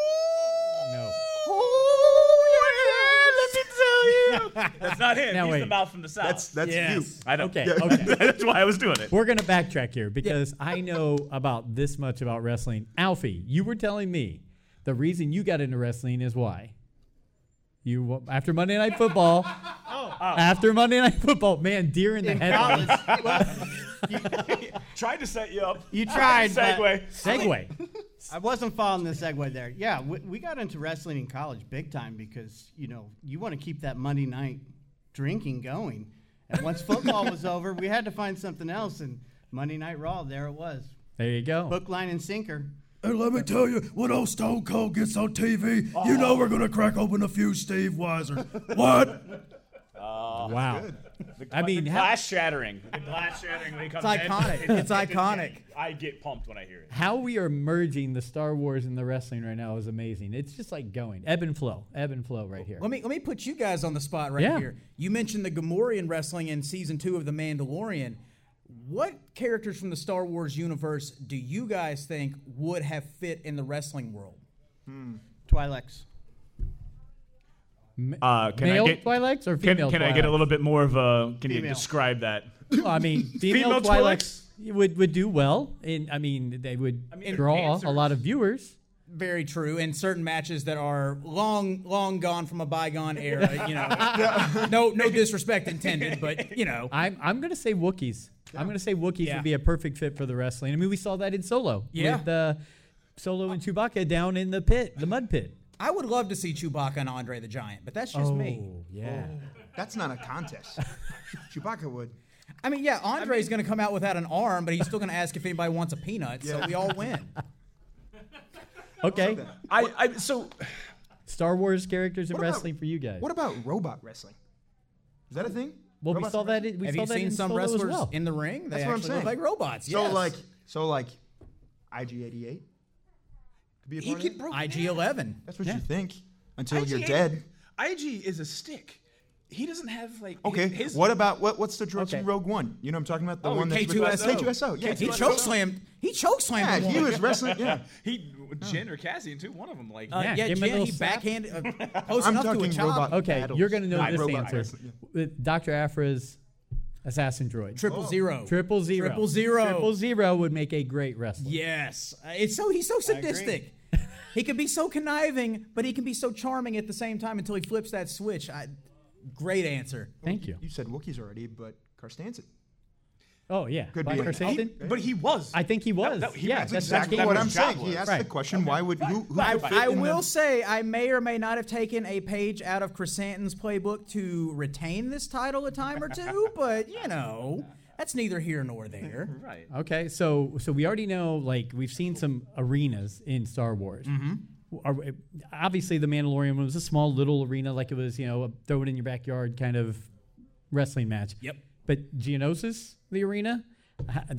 That's not him. Now He's the mouth from the south. That's that's Yes. you. I know. Okay, okay. That's why I was doing it. We're gonna backtrack here because I know about this much about wrestling. Alfie, you were telling me the reason you got into wrestling is why. You after Monday Night Football. Oh. Oh. After Monday Night Football, man, deer in the In headlights. college, well, Tried to set you up. you tried. but Segue. Segue. I wasn't following the segue there. Yeah, we, we got into wrestling in college big time because you know you want to keep that Monday night drinking going. And once football was over, we had to find something else. And Monday Night Raw, there it was, There you go. hook, line, and sinker. And let me tell you, when old Stone Cold gets on TV, you oh. know we're gonna crack open a few Steve Weiser. what? Oh, wow. I mean, the how, glass shattering. The glass shattering when he comes It's in. iconic. It's iconic. I get pumped when I hear it. how we are merging the Star Wars and the wrestling right now is amazing. It's just like going ebb and flow, ebb and flow right here. Let me let me put you guys on the spot right Yeah. here. You mentioned the Gamorrean wrestling in season two of The Mandalorian. What characters from the Star Wars universe do you guys think would have fit in the wrestling world? Twi'leks. Uh, can Male I get Twi'leks or can, female can I get a little bit more of a? Can you describe that? Well, I mean, female, Female Twi'leks would, would do well. And I mean, they would mean, draw dancers. a lot of viewers. Very true. In certain matches that are long, long gone from a bygone era, you know. no, no disrespect intended, but you know. I'm I'm gonna say Wookiees. I'm gonna say Wookiees Yeah. would be a perfect fit for the wrestling. I mean, we saw that in Solo. Yeah. With uh, Solo and Chewbacca down in the pit, the mud pit. I would love to see Chewbacca and Andre the Giant, but that's just me. Oh, yeah. That's not a contest. Chewbacca would. I mean, yeah, Andre's going to come out without an arm, but he's still going to ask if anybody wants a peanut, so we all win. Okay. I, I so Star Wars characters in What about- wrestling for you guys. What about robot wrestling? Is that a thing? Well, we Robots saw in that. wrestling? In, we Have saw you that seen in some Solo as wrestlers well. in the ring? They That's what I'm actually saying. look like robots. So yes. like, so like, IG88 could be a He part of get it? broken IG11. That's what Yeah. you think until you're IG dead. IG is a stick. He doesn't have like Okay. His, what about what? What's the droid Okay. from Rogue One? You know what I'm talking about? The Oh, one that's with- K2SO. K2SO. Yeah. He chokeslammed. He chokeslammed. Yeah, he was wrestling. Yeah. he Jyn or Cassian too. One of them like Uh, Yeah, yeah, give him a Jyn, little he slap. backhand uh, close I'm enough to a talking chop. robot. Okay, battles, you're gonna know not this robot answer. wrestling. With Dr. Aphra's assassin droid. Triple zero. Triple zero. Triple zero. Triple zero would make a great wrestler. Yes, Uh, it's so he's so sadistic. he can be so conniving, but he can be so charming at the same time until he flips that switch. I, great answer. Thank you. You said Wookiees already, but Krrsantan. Oh yeah, Could Black be. Krrsantan? but he was. I think he was. that- he- yeah, that's that's, Exactly that's what I'm job saying. He asked Right. the question, why would who, who I, would I will the- say I may or may not have taken a page out of Chrysanthemum's playbook to retain this title a time or two, but you know that's neither here nor there. right. Okay, so so we already know like we've seen some arenas in Star Wars. Mm-hmm. obviously, the Mandalorian was a small little arena, like it was you know a throw it in your backyard kind of wrestling match. Yep. But Geonosis, the arena.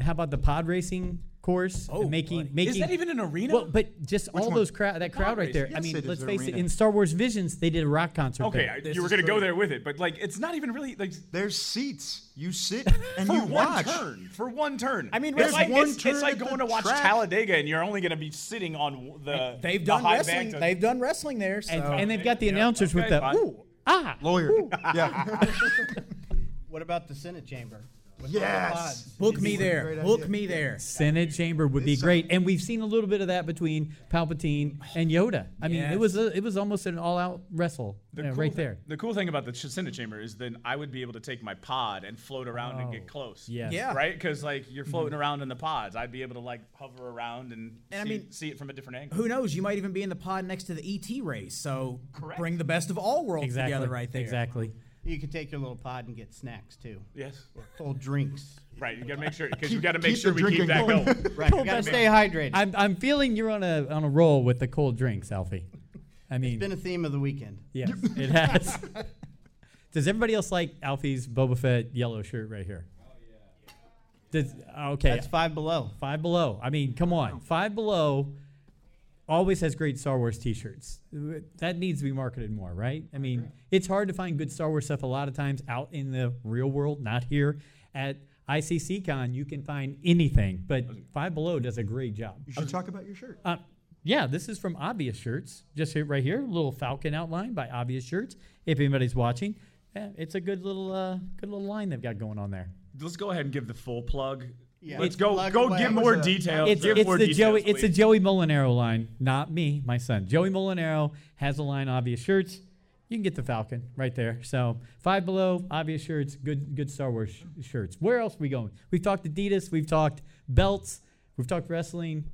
How about the pod racing course? Oh, making buddy. making Is that even an arena? Well, but just all one? those crowd that crowd right there. I mean, it is let's an face it. In Star Wars Visions, they did a rock concert. okay, there. I, you were gonna go there with it, but like it's not even really like There's seats. You sit and for you one watch. turn. For one turn. I mean, it's there's like, one it's, turn it's like going to watch track. Talladega, and you're only gonna be sitting on the. They've the done high wrestling. bank to- They've done wrestling there. So. and, and they've got the Yeah, announcers with okay, the ooh ah Lawyer. yeah. What about the Senate chamber? With Yes. all the pods? book me there. Book idea. me there. Senate chamber would be great, and we've seen a little bit of that between Palpatine and Yoda. I mean, Yes. it was a, it was almost an all-out wrestle The uh, cool right thi- there. The cool thing about the Senate chamber is then I would be able to take my pod and float around and Oh, get close. yes. Yeah. Right? Because like you're floating around in the pods, I'd be able to like hover around and, And I mean, see it from a different angle. Who knows? You might even be in the pod next to the ET race. So Correct. bring the best of all worlds Exactly. together right there. Exactly. You could take your little pod and get snacks too, Yes. or cold drinks. Right. You gotta make sure because you gotta make keep sure the we keep that going. going. Right, you gotta stay hydrated. I'm I'm feeling you're on a on a roll with the cold drinks, Alfie. I mean, it's been a theme of the weekend. yes, it has. Does everybody else like Alfie's Boba Fett yellow shirt right here? Oh yeah. Does, okay, That's five below. Five Below. I mean, come on. Five Below always has great Star Wars T-shirts. That needs to be marketed more, right? I mean, it's hard to find good Star Wars stuff a lot of times out in the real world, not here at ICC Con. You can find anything, but Five Below does a great job. You should talk about your shirt. Uh, yeah, this is from Obvious Shirts. Just here, right here, little Falcon outline by Obvious Shirts. If anybody's watching, Yeah, it's a good little uh, good little line they've got going on there. Let's go ahead and give the full plug. Yeah. Let's It's go go give more was details. It's, give it's more the details, Joey it's a. Joey Molinaro line, not me, my son. Joey Molinaro has a line obvious shirts. You can get the Falcon right there. So five below obvious shirts, good good Star Wars sh- shirts. Where else are we going? We've talked Adidas, we've talked belts, we've talked wrestling.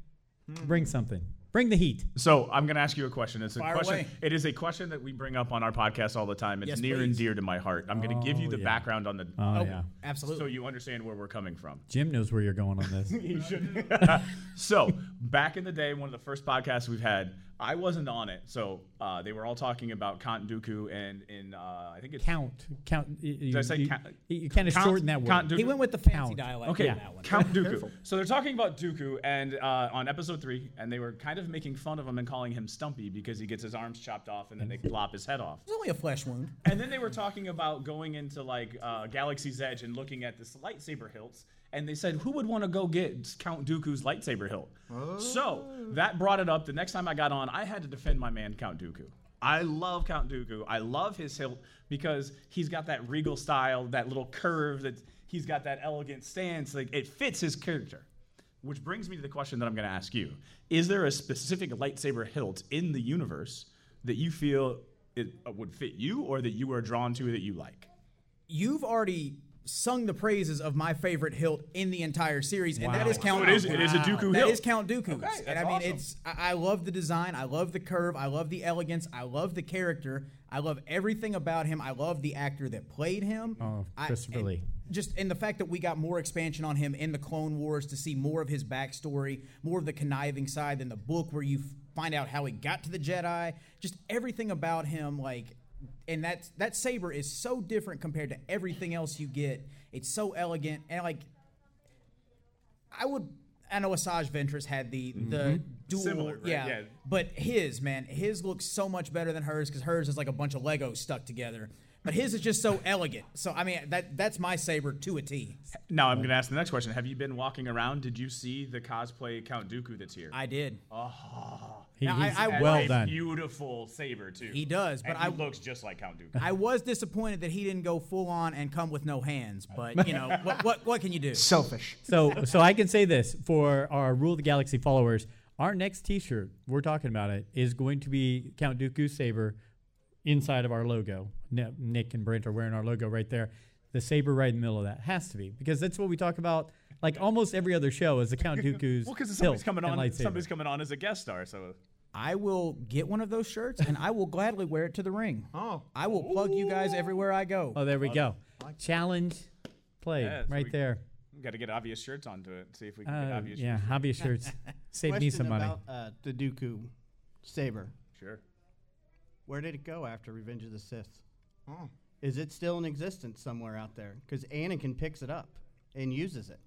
Bring something. Bring the heat. So I'm going to ask you a question. It's a Fire question. away. It is a question that we bring up on our podcast all the time. It's Yes, near and dear to my heart. I'm going to give you Oh, the yeah. background on the. Oh, oh, yeah. Absolutely. So you understand where we're coming from. Jim knows where you're going on this. He should. so back in the day, one of the first podcasts we've had, I wasn't on it. So uh, they were all talking about Count Dooku and in uh, I think it's count. Count. You, Did I say you, count? you kind of Count- shorten that word. Count Dooku. he went with the fancy Count. dialect Okay, on that one. Count Dooku. So they're talking about Dooku and uh, on episode three, and they were kind of making fun of him and calling him Stumpy because he gets his arms chopped off and then they lop his head off. It's only a flesh wound. And then they were talking about going into like uh, Galaxy's Edge and looking at this lightsaber hilts. And they said, who would want to go get Count Dooku's lightsaber hilt? So that brought it up. The next time I got on, I had to defend my man, Count Dooku. I love Count Dooku. I love his hilt because he's got that regal style, that little curve, that he's got that elegant stance. Like it fits his character. Which brings me to the question that I'm going to ask you: Is there a specific lightsaber hilt in the universe that you feel it uh, would fit you, or that you are drawn to that you like? You've already sung the praises of my favorite hilt in the entire series, and that Wow. is Count. So it is- it is a Dooku That hilt. is Count Dooku. Okay, and I mean, awesome. it's I, I love the design, I love the curve, I love the elegance, I love the character, I love everything about him. I love the actor that played him. Oh, I- Christopher and Lee. Just in the fact that we got more expansion on him in the Clone Wars to see more of his backstory, more of the conniving side than the book where you find out how he got to the Jedi. Just everything about him, like and that that saber is so different compared to everything else you get. It's so elegant and like I would. I know Asajj Ventress had the the mm-hmm. dual, Similar, right? yeah, Yeah. But his man, his looks so much better than hers because hers is like a bunch of Legos stuck together. But his is just so elegant. So I mean, that that's my saber to a T. Now I'm going to ask the next question: Have you been walking around? Did you see the cosplay Count Dooku that's here? I did. Ah. He, Now, I- he's I Has well a done. Beautiful saber too. He does, but and I he looks just like Count Dooku. I was disappointed that he didn't go full on and come with no hands. But you know what what what can you do? Selfish. So, so I can say this for our Rule of the Galaxy followers: our next T-shirt, we're talking about it, is going to be Count Dooku's saber inside of our logo. Nick and Brent are wearing our logo right there. The saber right in the middle of that has to be because that's what we talk about. Like almost every other show is the Count Dooku's. Well, because somebody's coming on. Somebody's coming on as a guest star. So I will get one of those shirts and I will gladly wear it to the ring. Oh. I will plug you guys everywhere I go. Oh, there we go. Challenge played Yeah, so right we- there. we got to get obvious shirts onto it. See if we can get Uh, obvious. yeah, shirts. hobby shirts. Save me some money. about uh, the Dooku saber. Sure. Where did it go after Revenge of the Sith? Oh. Is it still in existence somewhere out there? Because Anakin picks it up and uses it.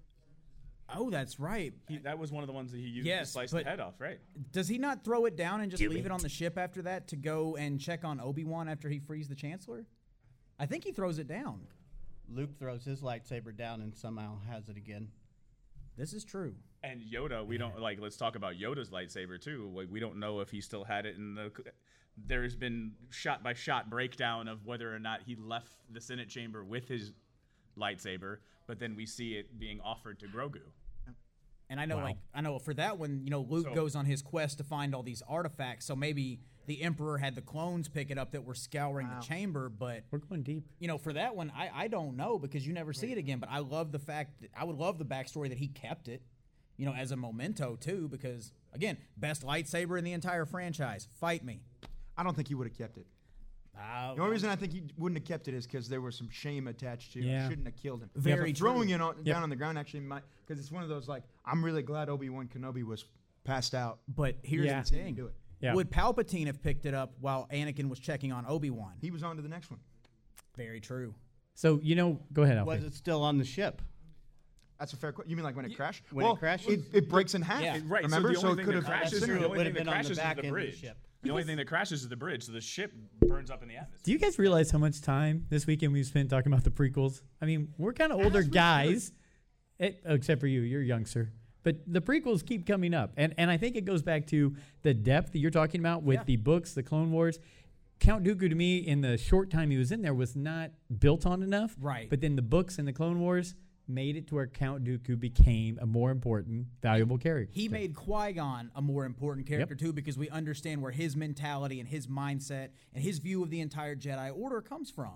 Oh, that's right. He, that was one of the ones that he used Yes, to slice the head off, right? Does he not throw it down and just Do leave it. it. on the ship after that to go and check on Obi Wan after he frees the Chancellor? I think he throws it down. Luke throws his lightsaber down and somehow has it again. This is true. And Yoda, we don't like. Let's talk about Yoda's lightsaber too. Like, we don't know if he still had it in the. There's been shot by shot breakdown of whether or not he left the Senate chamber with his lightsaber, but then we see it being offered to Grogu. And I know, Wow. like, I know for that one, you know, Luke So- goes on his quest to find all these artifacts. So maybe the Emperor had the clones pick it up that were scouring the chamber. But We're going deep. you know, for that one, I, I don't know because you never see it again. But I love the fact that I would love the backstory that he kept it, you know, as a memento too. Because again, best lightsaber in the entire franchise. Fight me. I don't think he would have kept it. Uh, The only reason I think he wouldn't have kept it is because there was some shame attached to it. Yeah. Shouldn't have killed him. Very So throwing true. it on, Yep. down on the ground actually might because it's one of those like I'm really glad Obi Wan Kenobi was passed out. but here's Yeah. the thing: Do it. Yeah. would Palpatine have picked it up while Anakin was checking on Obi Wan? He was on to the next one. Very true. So you know, go ahead, Was Alfie. it still on the ship? That's a fair question. You mean like when it crashed? when it well, crashes? it, it breaks in half. Yeah. Right. Remember, so the only it could have. crashes, That's true. the It only thing that been the crashes is the end of the bridge. The only thing that crashes is the bridge, so the ship burns up in the atmosphere. Do you guys realize how much time this weekend we've spent talking about the prequels? I mean, we're kind of older guys, it, oh, except for you. You're a youngster. But the prequels keep coming up. And, and I think it goes back to the depth that you're talking about with Yeah. the books, the Clone Wars. Count Dooku to me in the short time he was in there was not built on enough. Right. But then the books and the Clone Wars made it to where Count Dooku became a more important, valuable character. He made Qui Gon a more important character too because we understand where his mentality and his mindset and his view of the entire Jedi Order comes from.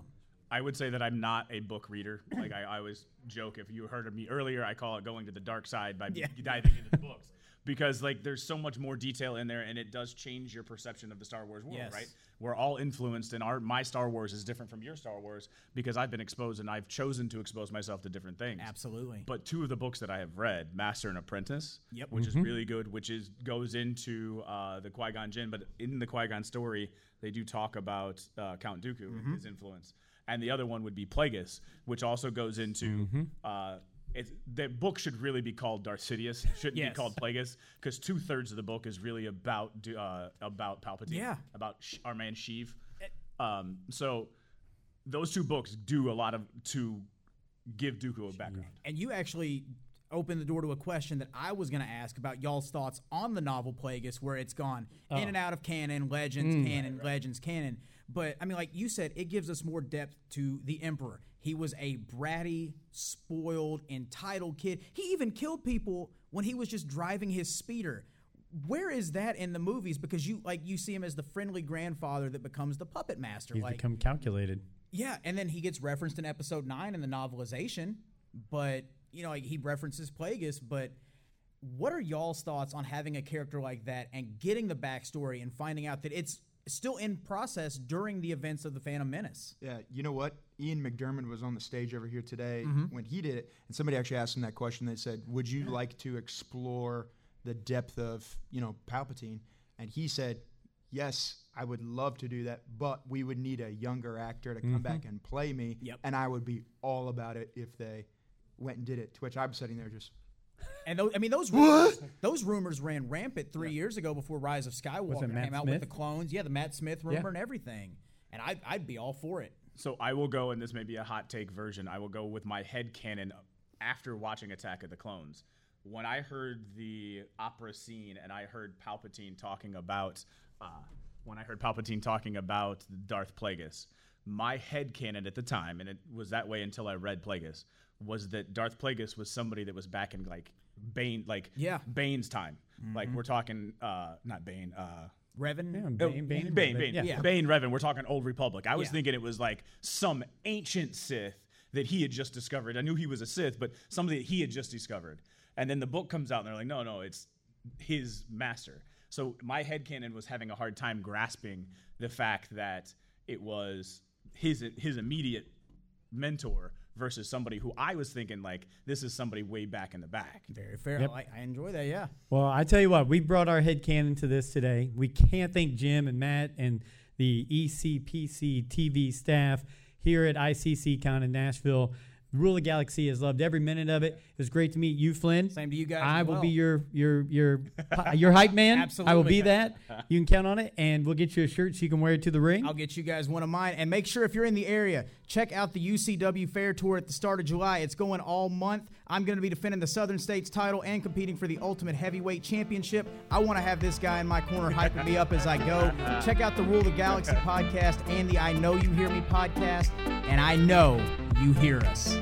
I would say that I'm not a book reader. Like I, I always joke, if you heard of me earlier, I call it going to the dark side by Yeah. diving into the books. Because like there's so much more detail in there, and it does change your perception of the Star Wars world, Yes. right? We're all influenced, and our my Star Wars is different from your Star Wars because I've been exposed and I've chosen to expose myself to different things. Absolutely. But two of the books that I have read, Master and Apprentice, Yep. which is Mhm. really good, which is goes into uh, the Qui Gon Jinn. But in the Qui Gon story, they do talk about uh, Count Dooku Mm-hmm. and his influence. And the other one would be Plagueis, which also goes into. Uh, it's, the book should really be called Darth Sidious. It shouldn't Yes. be called Plagueis because two thirds of the book is really about uh, about Palpatine. Yeah. About Sh- our man Sheev. Um, so those two books do a lot of to give Dooku a background. And you actually opened the door to a question that I was going to ask about y'all's thoughts on the novel Plagueis, where it's gone Oh. in and out of canon, legends, Mm. canon, legends, canon. But I mean, like you said, it gives us more depth to the Emperor. He was a bratty, spoiled, entitled kid. He even killed people when he was just driving his speeder. Where is that in the movies? Because you like you see him as the friendly grandfather that becomes the puppet master. He's like become calculated. yeah, and then he gets referenced in episode nine in the novelization, but you know like, he references Plagueis. But what are y'all's thoughts on having a character like that and getting the backstory and finding out that it's still in process during the events of the Phantom Menace? Yeah, you know what? Ian McDiarmid was on the stage over here today Mhm. when he did it, and somebody actually asked him that question. They said, "Would you like to explore the depth of you know Palpatine?" And he said, "Yes, I would love to do that, but we would need a younger actor to come Mm-hmm. Mhm. back and play me, Yep. and I would be all about it if they went and did it." To which I'm sitting there just. And those, I mean, those rumors, those rumors ran rampant three years ago before Rise of Skywalker Matt came out with the clones. Yeah, the Matt Smith rumor Yeah. and everything. And I'd, I'd be all for it. So I will go, and this may be a hot take version. I will go with my head canon after watching Attack of the Clones. When I heard the opera scene and I heard Palpatine talking about, uh, when I heard Palpatine talking about Darth Plagueis, my head canon at the time, and it was that way until I read Plagueis, was that Darth Plagueis was somebody that was back in like Bane, like Yeah. Bane's time. Like Mhm. we're talking, uh, not Bane, uh, Revan? Yeah, Oh, Bane, Bane, Bane, Bane, Revan. Yeah. Bane, Revan. We're talking Old Republic. I was Yeah. thinking it was like some ancient Sith that he had just discovered. I knew he was a Sith, but somebody that he had just discovered. And then the book comes out, and they're like, no, no, it's his master. So my headcanon was having a hard time grasping the fact that it was his his immediate mentor versus somebody who I was thinking like this is somebody way back in the back. Very fair. Yep. I, I enjoy that, yeah. Well, I tell you what, we brought our head canon to this today. We can't thank Jim and Matt and the ECPC TV staff here at ICC Con in Nashville. Rule of Galaxy has loved every minute of it. It was great to meet you, Flynn. Same to you guys I will well. be your your your your hype man. Absolutely, I will be that. You can count on it, and we'll get you a shirt so you can wear it to the ring. I'll get you guys one of mine. And make sure if you're in the area, check out the UCW Fair Tour at the start of July. It's going all month. I'm going to be defending the Southern States title and competing for the Ultimate Heavyweight Championship. I want to have this guy in my corner hyping me up as I go. Check out the Rule the Galaxy podcast and the I Know You Hear Me podcast. And I know you hear us.